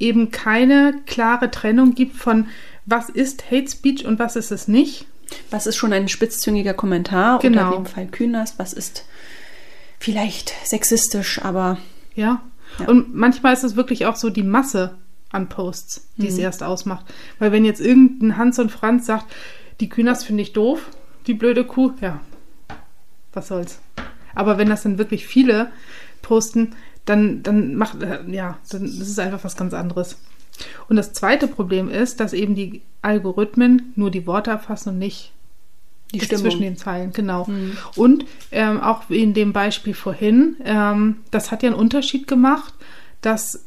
eben keine klare Trennung gibt von was ist Hate Speech und was ist es nicht. Was ist schon ein spitzzüngiger Kommentar genau. unter dem Fall Kühners? Was ist vielleicht sexistisch, aber. Ja. ja. Und manchmal ist es wirklich auch so die Masse, an Posts, die mhm. es erst ausmacht. Weil wenn jetzt irgendein Hans und Franz sagt, die Kühners finde ich doof, die blöde Kuh, ja, was soll's. Aber wenn das dann wirklich viele posten, dann, dann macht, äh, ja, dann ist es einfach was ganz anderes. Und das zweite Problem ist, dass eben die Algorithmen nur die Worte erfassen und nicht die Stimmung. zwischen den Zeilen, genau. Mhm. Und ähm, auch in dem Beispiel vorhin, ähm, das hat ja einen Unterschied gemacht, dass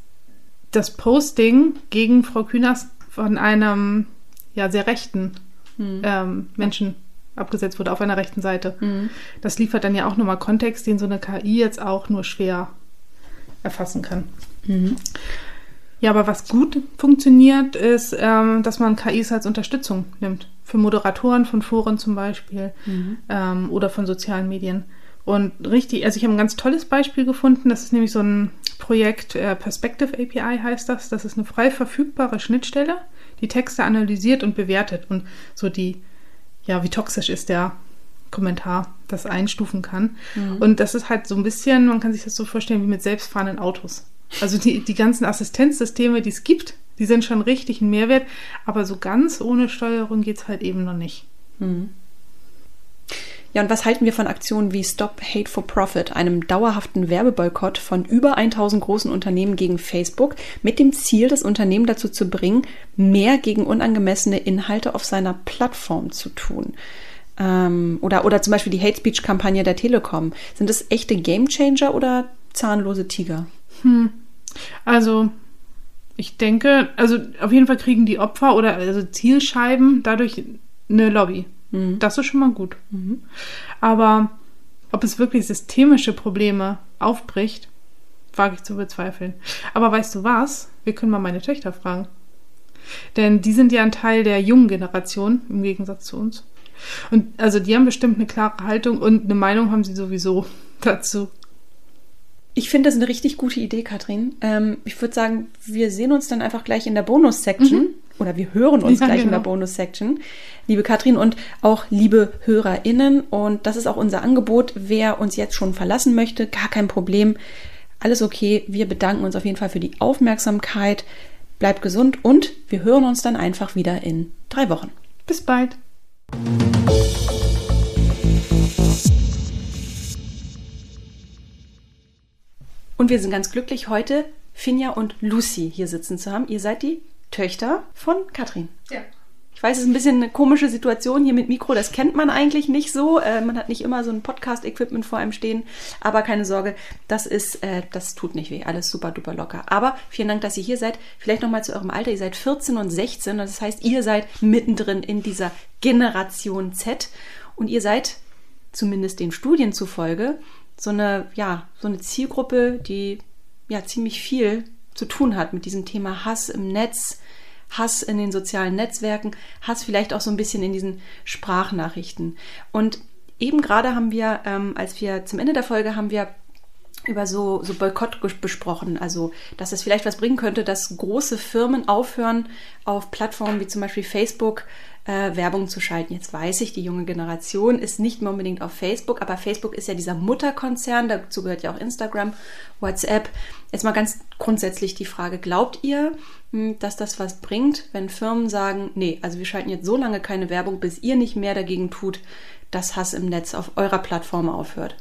das Posting gegen Frau Künast von einem ja sehr rechten mhm. ähm, Menschen abgesetzt wurde, auf einer rechten Seite. Mhm. Das liefert dann ja auch nochmal Kontext, den so eine KI jetzt auch nur schwer erfassen kann. Mhm. Ja, aber was gut funktioniert, ist, ähm, dass man KIs als Unterstützung nimmt. Für Moderatoren von Foren zum Beispiel mhm. ähm, oder von sozialen Medien. Und richtig, also ich habe ein ganz tolles Beispiel gefunden. Das ist nämlich so ein Projekt, äh, Perspective API heißt das. Das ist eine frei verfügbare Schnittstelle, die Texte analysiert und bewertet und so die, ja, wie toxisch ist der Kommentar, das einstufen kann. Mhm. Und das ist halt so ein bisschen, man kann sich das so vorstellen wie mit selbstfahrenden Autos. Also die, die ganzen Assistenzsysteme, die es gibt, die sind schon richtig ein Mehrwert, aber so ganz ohne Steuerung geht es halt eben noch nicht. Mhm. Ja, und was halten wir von Aktionen wie Stop Hate for Profit, einem dauerhaften Werbeboykott von über 1000 großen Unternehmen gegen Facebook, mit dem Ziel, das Unternehmen dazu zu bringen, mehr gegen unangemessene Inhalte auf seiner Plattform zu tun? Ähm, oder, oder zum Beispiel die Hate Speech Kampagne der Telekom. Sind das echte Gamechanger oder zahnlose Tiger? Hm. Also, ich denke, also auf jeden Fall kriegen die Opfer oder also Zielscheiben dadurch eine Lobby. Mhm. Das ist schon mal gut. Mhm. Aber ob es wirklich systemische Probleme aufbricht, wage ich zu bezweifeln. Aber weißt du was? Wir können mal meine Töchter fragen. Denn die sind ja ein Teil der jungen Generation im Gegensatz zu uns. Und also die haben bestimmt eine klare Haltung und eine Meinung haben sie sowieso dazu. Ich finde das eine richtig gute Idee, Katrin. Ähm, ich würde sagen, wir sehen uns dann einfach gleich in der Bonus-Section. Mhm oder wir hören uns ja, gleich genau. in der genau. Bonus-Section, liebe Katrin und auch liebe HörerInnen. Und das ist auch unser Angebot. Wer uns jetzt schon verlassen möchte, gar kein Problem. Alles okay. Wir bedanken uns auf jeden Fall für die Aufmerksamkeit. Bleibt gesund und wir hören uns dann einfach wieder in drei Wochen. Bis bald. Und wir sind ganz glücklich, heute Finja und Lucy hier sitzen zu haben. Ihr seid die Töchter von Katrin. Ja. Ich weiß, es ist ein bisschen eine komische Situation hier mit Mikro, das kennt man eigentlich nicht so. Äh, man hat nicht immer so ein Podcast-Equipment vor einem stehen. Aber keine Sorge, das ist, äh, das tut nicht weh. Alles super duper locker. Aber vielen Dank, dass ihr hier seid. Vielleicht nochmal zu eurem Alter. Ihr seid 14 und 16. Das heißt, ihr seid mittendrin in dieser Generation Z. Und ihr seid, zumindest den Studien zufolge, so eine, ja, so eine Zielgruppe, die ja ziemlich viel zu tun hat mit diesem Thema Hass im Netz, Hass in den sozialen Netzwerken, Hass vielleicht auch so ein bisschen in diesen Sprachnachrichten. Und eben gerade haben wir, ähm, als wir zum Ende der Folge haben wir über so, so Boykott besprochen, also dass es vielleicht was bringen könnte, dass große Firmen aufhören, auf Plattformen wie zum Beispiel Facebook äh, Werbung zu schalten. Jetzt weiß ich, die junge Generation ist nicht mehr unbedingt auf Facebook, aber Facebook ist ja dieser Mutterkonzern, dazu gehört ja auch Instagram, WhatsApp. Jetzt mal ganz grundsätzlich die Frage, glaubt ihr, hm, dass das was bringt, wenn Firmen sagen, nee, also wir schalten jetzt so lange keine Werbung, bis ihr nicht mehr dagegen tut, dass Hass im Netz auf eurer Plattform aufhört?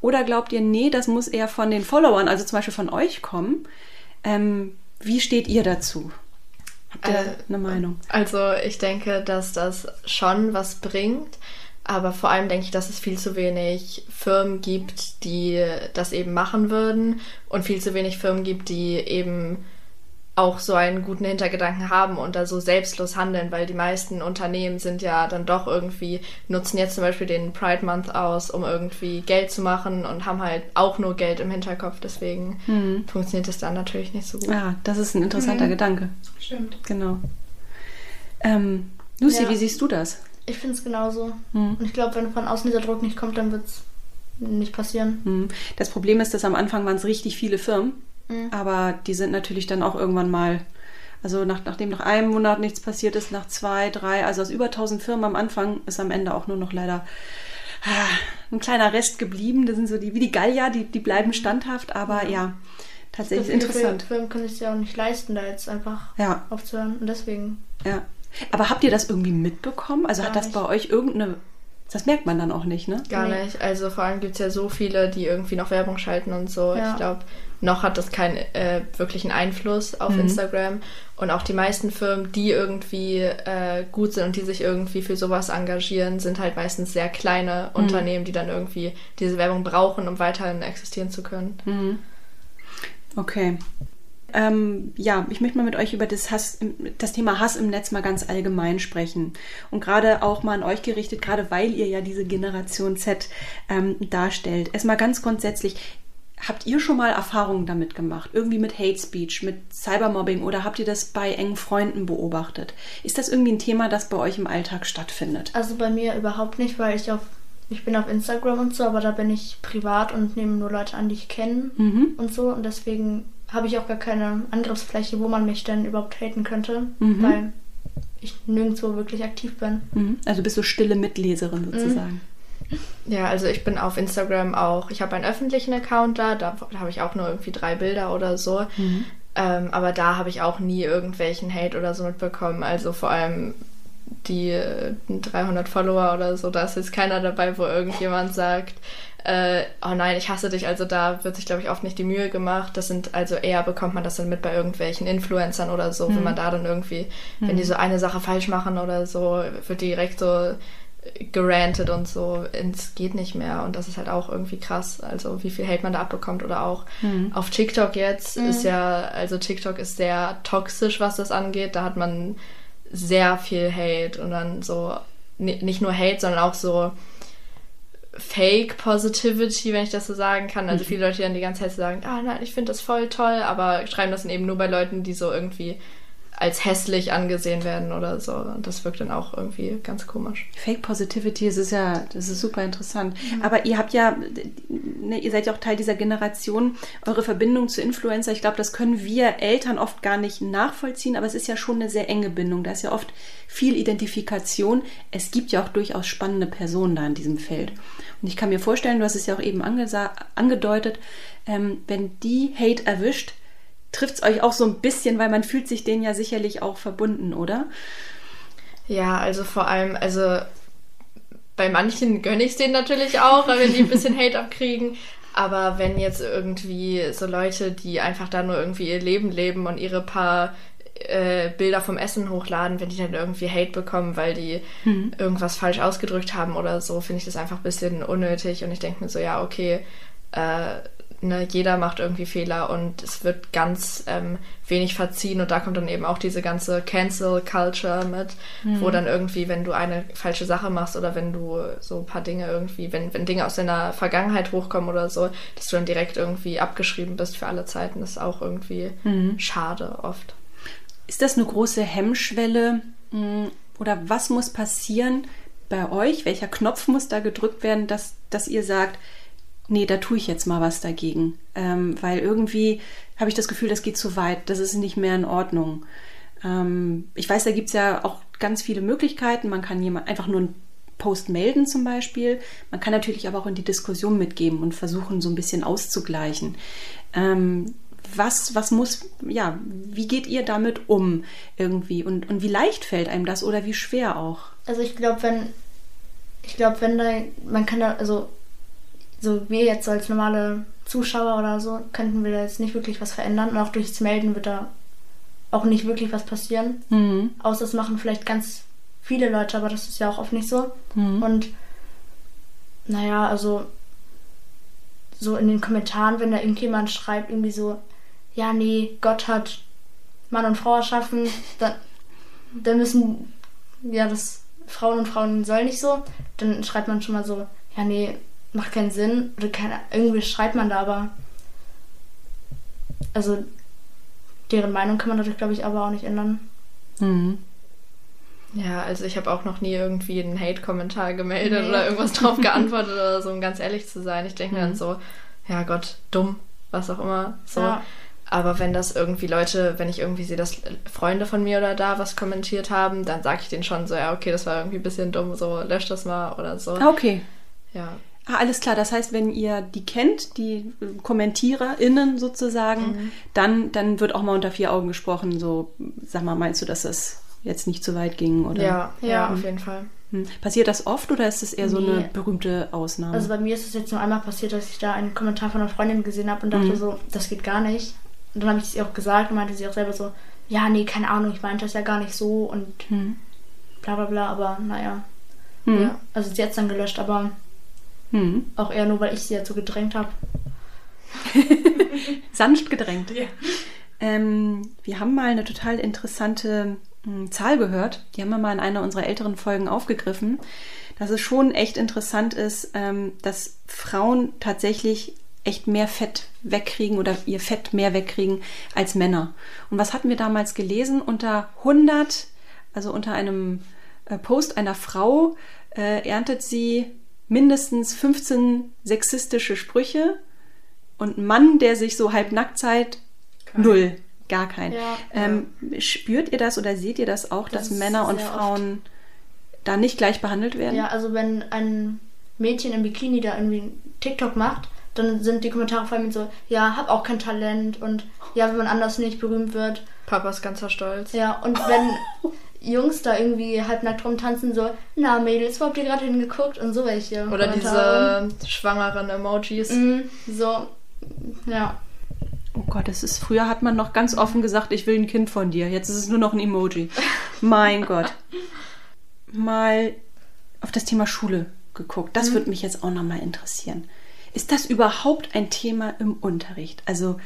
Oder glaubt ihr, nee, das muss eher von den Followern, also zum Beispiel von euch kommen? Ähm, wie steht ihr dazu? Habt ihr äh, eine Meinung? Also ich denke, dass das schon was bringt. Aber vor allem denke ich, dass es viel zu wenig Firmen gibt, die das eben machen würden und viel zu wenig Firmen gibt, die eben auch so einen guten Hintergedanken haben und da so selbstlos handeln, weil die meisten Unternehmen sind ja dann doch irgendwie, nutzen jetzt zum Beispiel den Pride Month aus, um irgendwie Geld zu machen und haben halt auch nur Geld im Hinterkopf. Deswegen hm. funktioniert es dann natürlich nicht so gut. Ja, das ist ein interessanter mhm. Gedanke. Stimmt. Genau. Ähm, Lucy, ja. wie siehst du das? Ich finde es genauso. Hm. Und ich glaube, wenn von außen dieser Druck nicht kommt, dann wird es nicht passieren. Hm. Das Problem ist, dass am Anfang waren es richtig viele Firmen Mhm. Aber die sind natürlich dann auch irgendwann mal, also nach, nachdem nach einem Monat nichts passiert ist, nach zwei, drei, also aus über 1000 Firmen am Anfang ist am Ende auch nur noch leider ah, ein kleiner Rest geblieben. Das sind so die, wie die Gallier, die, die bleiben mhm. standhaft, aber ja, ja tatsächlich interessant. Firmen können sich ja auch nicht leisten, da jetzt einfach ja. aufzuhören und deswegen. Ja. Aber habt ihr das irgendwie mitbekommen? Also Gar hat das nicht. bei euch irgendeine das merkt man dann auch nicht, ne? Gar nee. nicht. Also vor allem gibt es ja so viele, die irgendwie noch Werbung schalten und so. Ja. Ich glaube, noch hat das keinen äh, wirklichen Einfluss auf mhm. Instagram. Und auch die meisten Firmen, die irgendwie äh, gut sind und die sich irgendwie für sowas engagieren, sind halt meistens sehr kleine mhm. Unternehmen, die dann irgendwie diese Werbung brauchen, um weiterhin existieren zu können. Mhm. Okay. Ähm, ja, ich möchte mal mit euch über das, Hass, das Thema Hass im Netz mal ganz allgemein sprechen. Und gerade auch mal an euch gerichtet, gerade weil ihr ja diese Generation Z ähm, darstellt. Erstmal ganz grundsätzlich, Habt ihr schon mal Erfahrungen damit gemacht? Irgendwie mit Hate Speech, mit Cybermobbing oder habt ihr das bei engen Freunden beobachtet? Ist das irgendwie ein Thema, das bei euch im Alltag stattfindet? Also bei mir überhaupt nicht, weil ich auf ich bin auf Instagram und so, aber da bin ich privat und nehme nur Leute an, die ich kenne mhm. und so und deswegen habe ich auch gar keine Angriffsfläche, wo man mich denn überhaupt haten könnte, mhm. weil ich nirgendwo wirklich aktiv bin. Mhm. Also bist du stille Mitleserin sozusagen. Mhm. Ja, also ich bin auf Instagram auch, ich habe einen öffentlichen Account da, da, da habe ich auch nur irgendwie drei Bilder oder so. Mhm. Ähm, aber da habe ich auch nie irgendwelchen Hate oder so mitbekommen. Also vor allem die 300 Follower oder so, da ist jetzt keiner dabei, wo irgendjemand sagt, äh, oh nein, ich hasse dich. Also da wird sich, glaube ich, oft nicht die Mühe gemacht. Das sind also eher bekommt man das dann mit bei irgendwelchen Influencern oder so, mhm. wenn man da dann irgendwie, mhm. wenn die so eine Sache falsch machen oder so, wird direkt so gerantet und so, es geht nicht mehr. Und das ist halt auch irgendwie krass. Also wie viel Hate man da abbekommt oder auch mhm. auf TikTok jetzt mhm. ist ja, also TikTok ist sehr toxisch, was das angeht. Da hat man sehr viel Hate und dann so, nicht nur Hate, sondern auch so Fake Positivity, wenn ich das so sagen kann. Also mhm. viele Leute, die dann die ganze Zeit sagen, ah nein, ich finde das voll toll, aber schreiben das dann eben nur bei Leuten, die so irgendwie als hässlich angesehen werden oder so. Und das wirkt dann auch irgendwie ganz komisch. Fake Positivity, das ist ja, das ist super interessant. Mhm. Aber ihr habt ja, ne, ihr seid ja auch Teil dieser Generation, eure Verbindung zu Influencer, ich glaube, das können wir Eltern oft gar nicht nachvollziehen, aber es ist ja schon eine sehr enge Bindung. Da ist ja oft viel Identifikation. Es gibt ja auch durchaus spannende Personen da in diesem Feld. Und ich kann mir vorstellen, du hast es ja auch eben angedeutet, ähm, wenn die Hate erwischt, trifft es euch auch so ein bisschen, weil man fühlt sich denen ja sicherlich auch verbunden, oder? Ja, also vor allem, also bei manchen gönne ich es denen natürlich auch, wenn die ein bisschen Hate abkriegen. Aber wenn jetzt irgendwie so Leute, die einfach da nur irgendwie ihr Leben leben und ihre paar äh, Bilder vom Essen hochladen, wenn die dann irgendwie Hate bekommen, weil die mhm. irgendwas falsch ausgedrückt haben oder so, finde ich das einfach ein bisschen unnötig. Und ich denke mir so, ja, okay, äh, ne, jeder macht irgendwie Fehler und es wird ganz ähm, wenig verziehen und da kommt dann eben auch diese ganze Cancel Culture mit, mhm. wo dann irgendwie, wenn du eine falsche Sache machst oder wenn du so ein paar Dinge irgendwie, wenn, wenn Dinge aus deiner Vergangenheit hochkommen oder so, dass du dann direkt irgendwie abgeschrieben bist für alle Zeiten, ist auch irgendwie mhm. schade oft. Ist das eine große Hemmschwelle hm, oder was muss passieren bei euch? Welcher Knopf muss da gedrückt werden, dass, dass ihr sagt, nee, da tue ich jetzt mal was dagegen. Ähm, weil irgendwie habe ich das Gefühl, das geht zu weit, das ist nicht mehr in Ordnung. Ähm, ich weiß, da gibt es ja auch ganz viele Möglichkeiten. Man kann jemand einfach nur einen Post melden zum Beispiel. Man kann natürlich aber auch in die Diskussion mitgeben und versuchen, so ein bisschen auszugleichen. Ähm, was, was muss, ja, wie geht ihr damit um irgendwie? Und, und wie leicht fällt einem das oder wie schwer auch? Also ich glaube, wenn, ich glaube, wenn da, man kann da, also so wir jetzt als normale Zuschauer oder so, könnten wir da jetzt nicht wirklich was verändern. Und auch durchs Melden wird da auch nicht wirklich was passieren. Mhm. Außer es machen vielleicht ganz viele Leute, aber das ist ja auch oft nicht so. Mhm. Und naja, also so in den Kommentaren, wenn da irgendjemand schreibt, irgendwie so, ja, nee, Gott hat Mann und Frau erschaffen, dann, dann müssen, ja, das Frauen und Frauen sollen nicht so, dann schreibt man schon mal so, ja, nee, macht keinen Sinn. Oder keine, irgendwie schreibt man da, aber. Also, deren Meinung kann man dadurch, glaube ich, aber auch nicht ändern. Mhm. Ja, also ich habe auch noch nie irgendwie einen Hate-Kommentar gemeldet nee. oder irgendwas drauf geantwortet oder so, um ganz ehrlich zu sein. Ich denke mhm. mir dann so, ja Gott, dumm, was auch immer. So. Ja. Aber wenn das irgendwie Leute, wenn ich irgendwie sehe, dass Freunde von mir oder da was kommentiert haben, dann sage ich denen schon so, ja, okay, das war irgendwie ein bisschen dumm, so lösch das mal oder so. Ah, okay. Ja. Ah, alles klar. Das heißt, wenn ihr die kennt, die KommentiererInnen sozusagen, mhm. dann, dann wird auch mal unter vier Augen gesprochen. So, sag mal, meinst du, dass das jetzt nicht zu weit ging? Oder? Ja, ja, auf jeden Fall. Hm. Passiert das oft oder ist es eher so eine berühmte Ausnahme? Also bei mir ist es jetzt nur einmal passiert, dass ich da einen Kommentar von einer Freundin gesehen habe und dachte mhm. so, das geht gar nicht. Und dann habe ich es ihr auch gesagt und meinte sie auch selber so, ja, nee, keine Ahnung, ich meinte das ja gar nicht so und mhm. bla bla bla, aber naja. Mhm. Ja, also sie hat es dann gelöscht, aber hm. Auch eher nur, weil ich sie dazu gedrängt habe. Sanft gedrängt. Ja. Ähm, wir haben mal eine total interessante äh, Zahl gehört. Die haben wir mal in einer unserer älteren Folgen aufgegriffen. Dass es schon echt interessant ist, ähm, dass Frauen tatsächlich echt mehr Fett wegkriegen oder ihr Fett mehr wegkriegen als Männer. Und was hatten wir damals gelesen? Unter 100, also unter einem äh, Post einer Frau, äh, erntet sie mindestens 15 sexistische Sprüche und ein Mann, der sich so halb nackt zeigt, null, gar kein. Ja, ähm, ja. Spürt ihr das oder seht ihr das auch, das dass Männer und Frauen oft. da nicht gleich behandelt werden? Ja, also wenn ein Mädchen im Bikini da irgendwie TikTok macht, dann sind die Kommentare vor allem so, ja, hab auch kein Talent und ja, wenn man anders nicht berühmt wird. Papas ganzer Stolz. Ja, und wenn, Jungs da irgendwie halbnackt rumtanzen, so, na Mädels, wo habt ihr gerade hingeguckt? Und so welche. Oder diese schwangeren Emojis. Mm, so, ja. Oh Gott, es ist früher hat man noch ganz offen gesagt, ich will ein Kind von dir. Jetzt ist es nur noch ein Emoji. mein Gott. Mal auf das Thema Schule geguckt. Das mhm. würde mich jetzt auch nochmal interessieren. Ist das überhaupt ein Thema im Unterricht? Also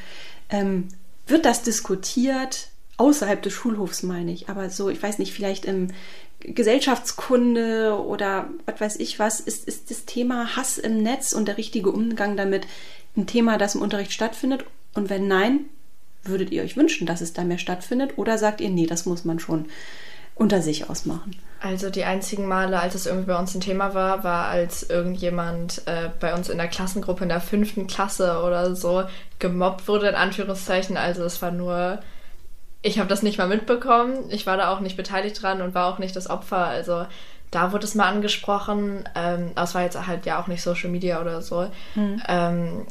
ähm, wird das diskutiert außerhalb des Schulhofs, meine ich, aber so, ich weiß nicht, vielleicht im Gesellschaftskunde oder was weiß ich was, ist, ist das Thema Hass im Netz und der richtige Umgang damit ein Thema, das im Unterricht stattfindet? Und wenn nein, würdet ihr euch wünschen, dass es da mehr stattfindet? Oder sagt ihr, nee, das muss man schon unter sich ausmachen? Also die einzigen Male, als es irgendwie bei uns ein Thema war, war, als irgendjemand äh, bei uns in der Klassengruppe in der fünften Klasse oder so gemobbt wurde, in Anführungszeichen. Also es war nur, ich habe das nicht mal mitbekommen. Ich war da auch nicht beteiligt dran und war auch nicht das Opfer. Also da wurde es mal angesprochen. Ähm, aber es war jetzt halt ja auch nicht Social Media oder so. Hm. Ähm,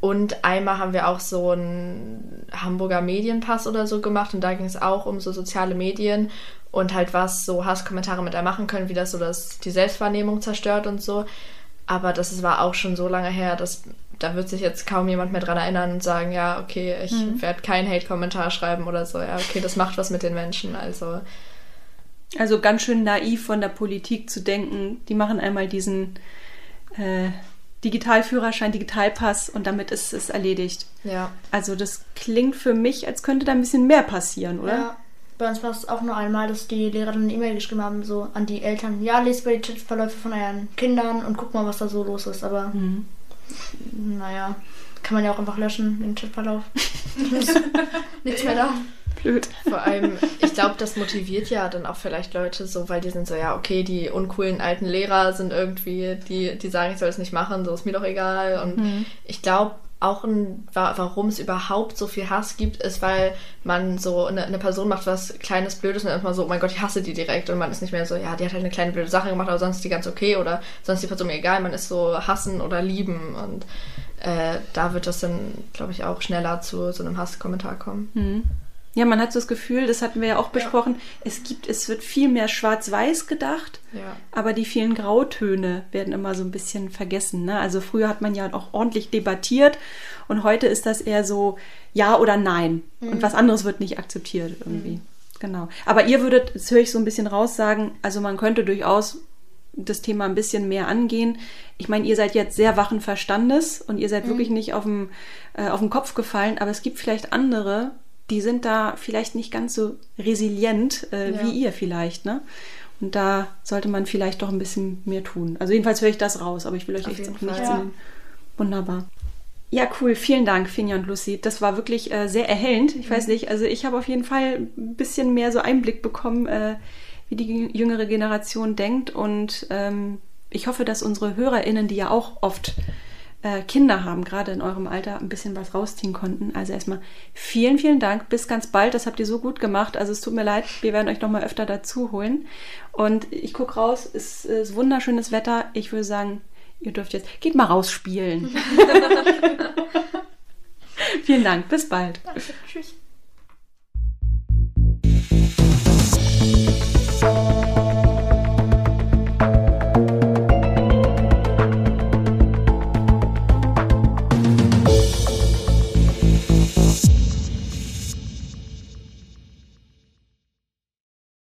und einmal haben wir auch so einen Hamburger Medienpass oder so gemacht und da ging es auch um so soziale Medien und halt was so Hasskommentare mit einem machen können, wie das so das, die Selbstwahrnehmung zerstört und so. Aber das war auch schon so lange her, dass da wird sich jetzt kaum jemand mehr dran erinnern und sagen, ja, okay, ich mhm. werde keinen Hate-Kommentar schreiben oder so. Ja, okay, das macht was mit den Menschen. Also. Also ganz schön naiv von der Politik zu denken, die machen einmal diesen äh, Digitalführerschein, Digitalpass und damit ist es erledigt. Ja. Also das klingt für mich, als könnte da ein bisschen mehr passieren, oder? Ja. Bei uns war es auch nur einmal, dass die Lehrer dann eine E-Mail geschrieben haben, so an die Eltern, ja, lest mal die Chatverläufe von euren Kindern und guck mal, was da so los ist. Aber mhm. Naja, kann man ja auch einfach löschen, den Chatverlauf. Nichts mehr da. Blöd. Vor allem, ich glaube, das motiviert ja dann auch vielleicht Leute so, weil die sind so, ja, okay, die uncoolen alten Lehrer sind irgendwie, die, die sagen, ich soll es nicht machen, so ist mir doch egal. Und mhm. ich glaube, auch ein, warum es überhaupt so viel Hass gibt, ist, weil man so eine, eine, Person macht was kleines Blödes und dann ist man so, oh mein Gott, ich hasse die direkt und man ist nicht mehr so, ja, die hat halt eine kleine blöde Sache gemacht, aber sonst ist die ganz okay oder sonst ist die Person mir egal, man ist so hassen oder lieben und äh, da wird das dann, glaube ich, auch schneller zu so einem Hasskommentar kommen. Mhm. Ja, man hat so das Gefühl, das hatten wir ja auch besprochen, ja. es gibt, es wird viel mehr schwarz-weiß gedacht, ja. aber die vielen Grautöne werden immer so ein bisschen vergessen. Ne? Also früher hat man ja auch ordentlich debattiert und heute ist das eher so ja oder nein mhm. und was anderes wird nicht akzeptiert irgendwie. Mhm. Genau. Aber ihr würdet, das höre ich so ein bisschen raus, sagen, also man könnte durchaus das Thema ein bisschen mehr angehen. Ich meine, ihr seid jetzt sehr wachen Verstandes und ihr seid mhm. wirklich nicht auf den, äh, auf den Kopf gefallen, aber es gibt vielleicht andere, die sind da vielleicht nicht ganz so resilient äh, ja. wie ihr vielleicht, ne? Und da sollte man vielleicht doch ein bisschen mehr tun. Also jedenfalls höre ich das raus, aber ich will euch Auf echt auch nichts ja. Wunderbar. Ja, cool. Vielen Dank, Finja und Lucy. Das war wirklich äh, sehr erhellend. Ich mhm. weiß nicht, also ich habe auf jeden Fall ein bisschen mehr so Einblick bekommen, äh, wie die jüngere Generation denkt. Und ähm, ich hoffe, dass unsere HörerInnen, die ja auch oft äh, Kinder haben, gerade in eurem Alter, ein bisschen was rausziehen konnten. Also erstmal vielen, vielen Dank. Bis ganz bald. Das habt ihr so gut gemacht. Also es tut mir leid, wir werden euch nochmal öfter dazu holen. Und ich gucke raus, es ist wunderschönes Wetter. Ich würde sagen, ihr dürft jetzt, geht mal raus spielen. vielen Dank. Bis bald. Danke, tschüss.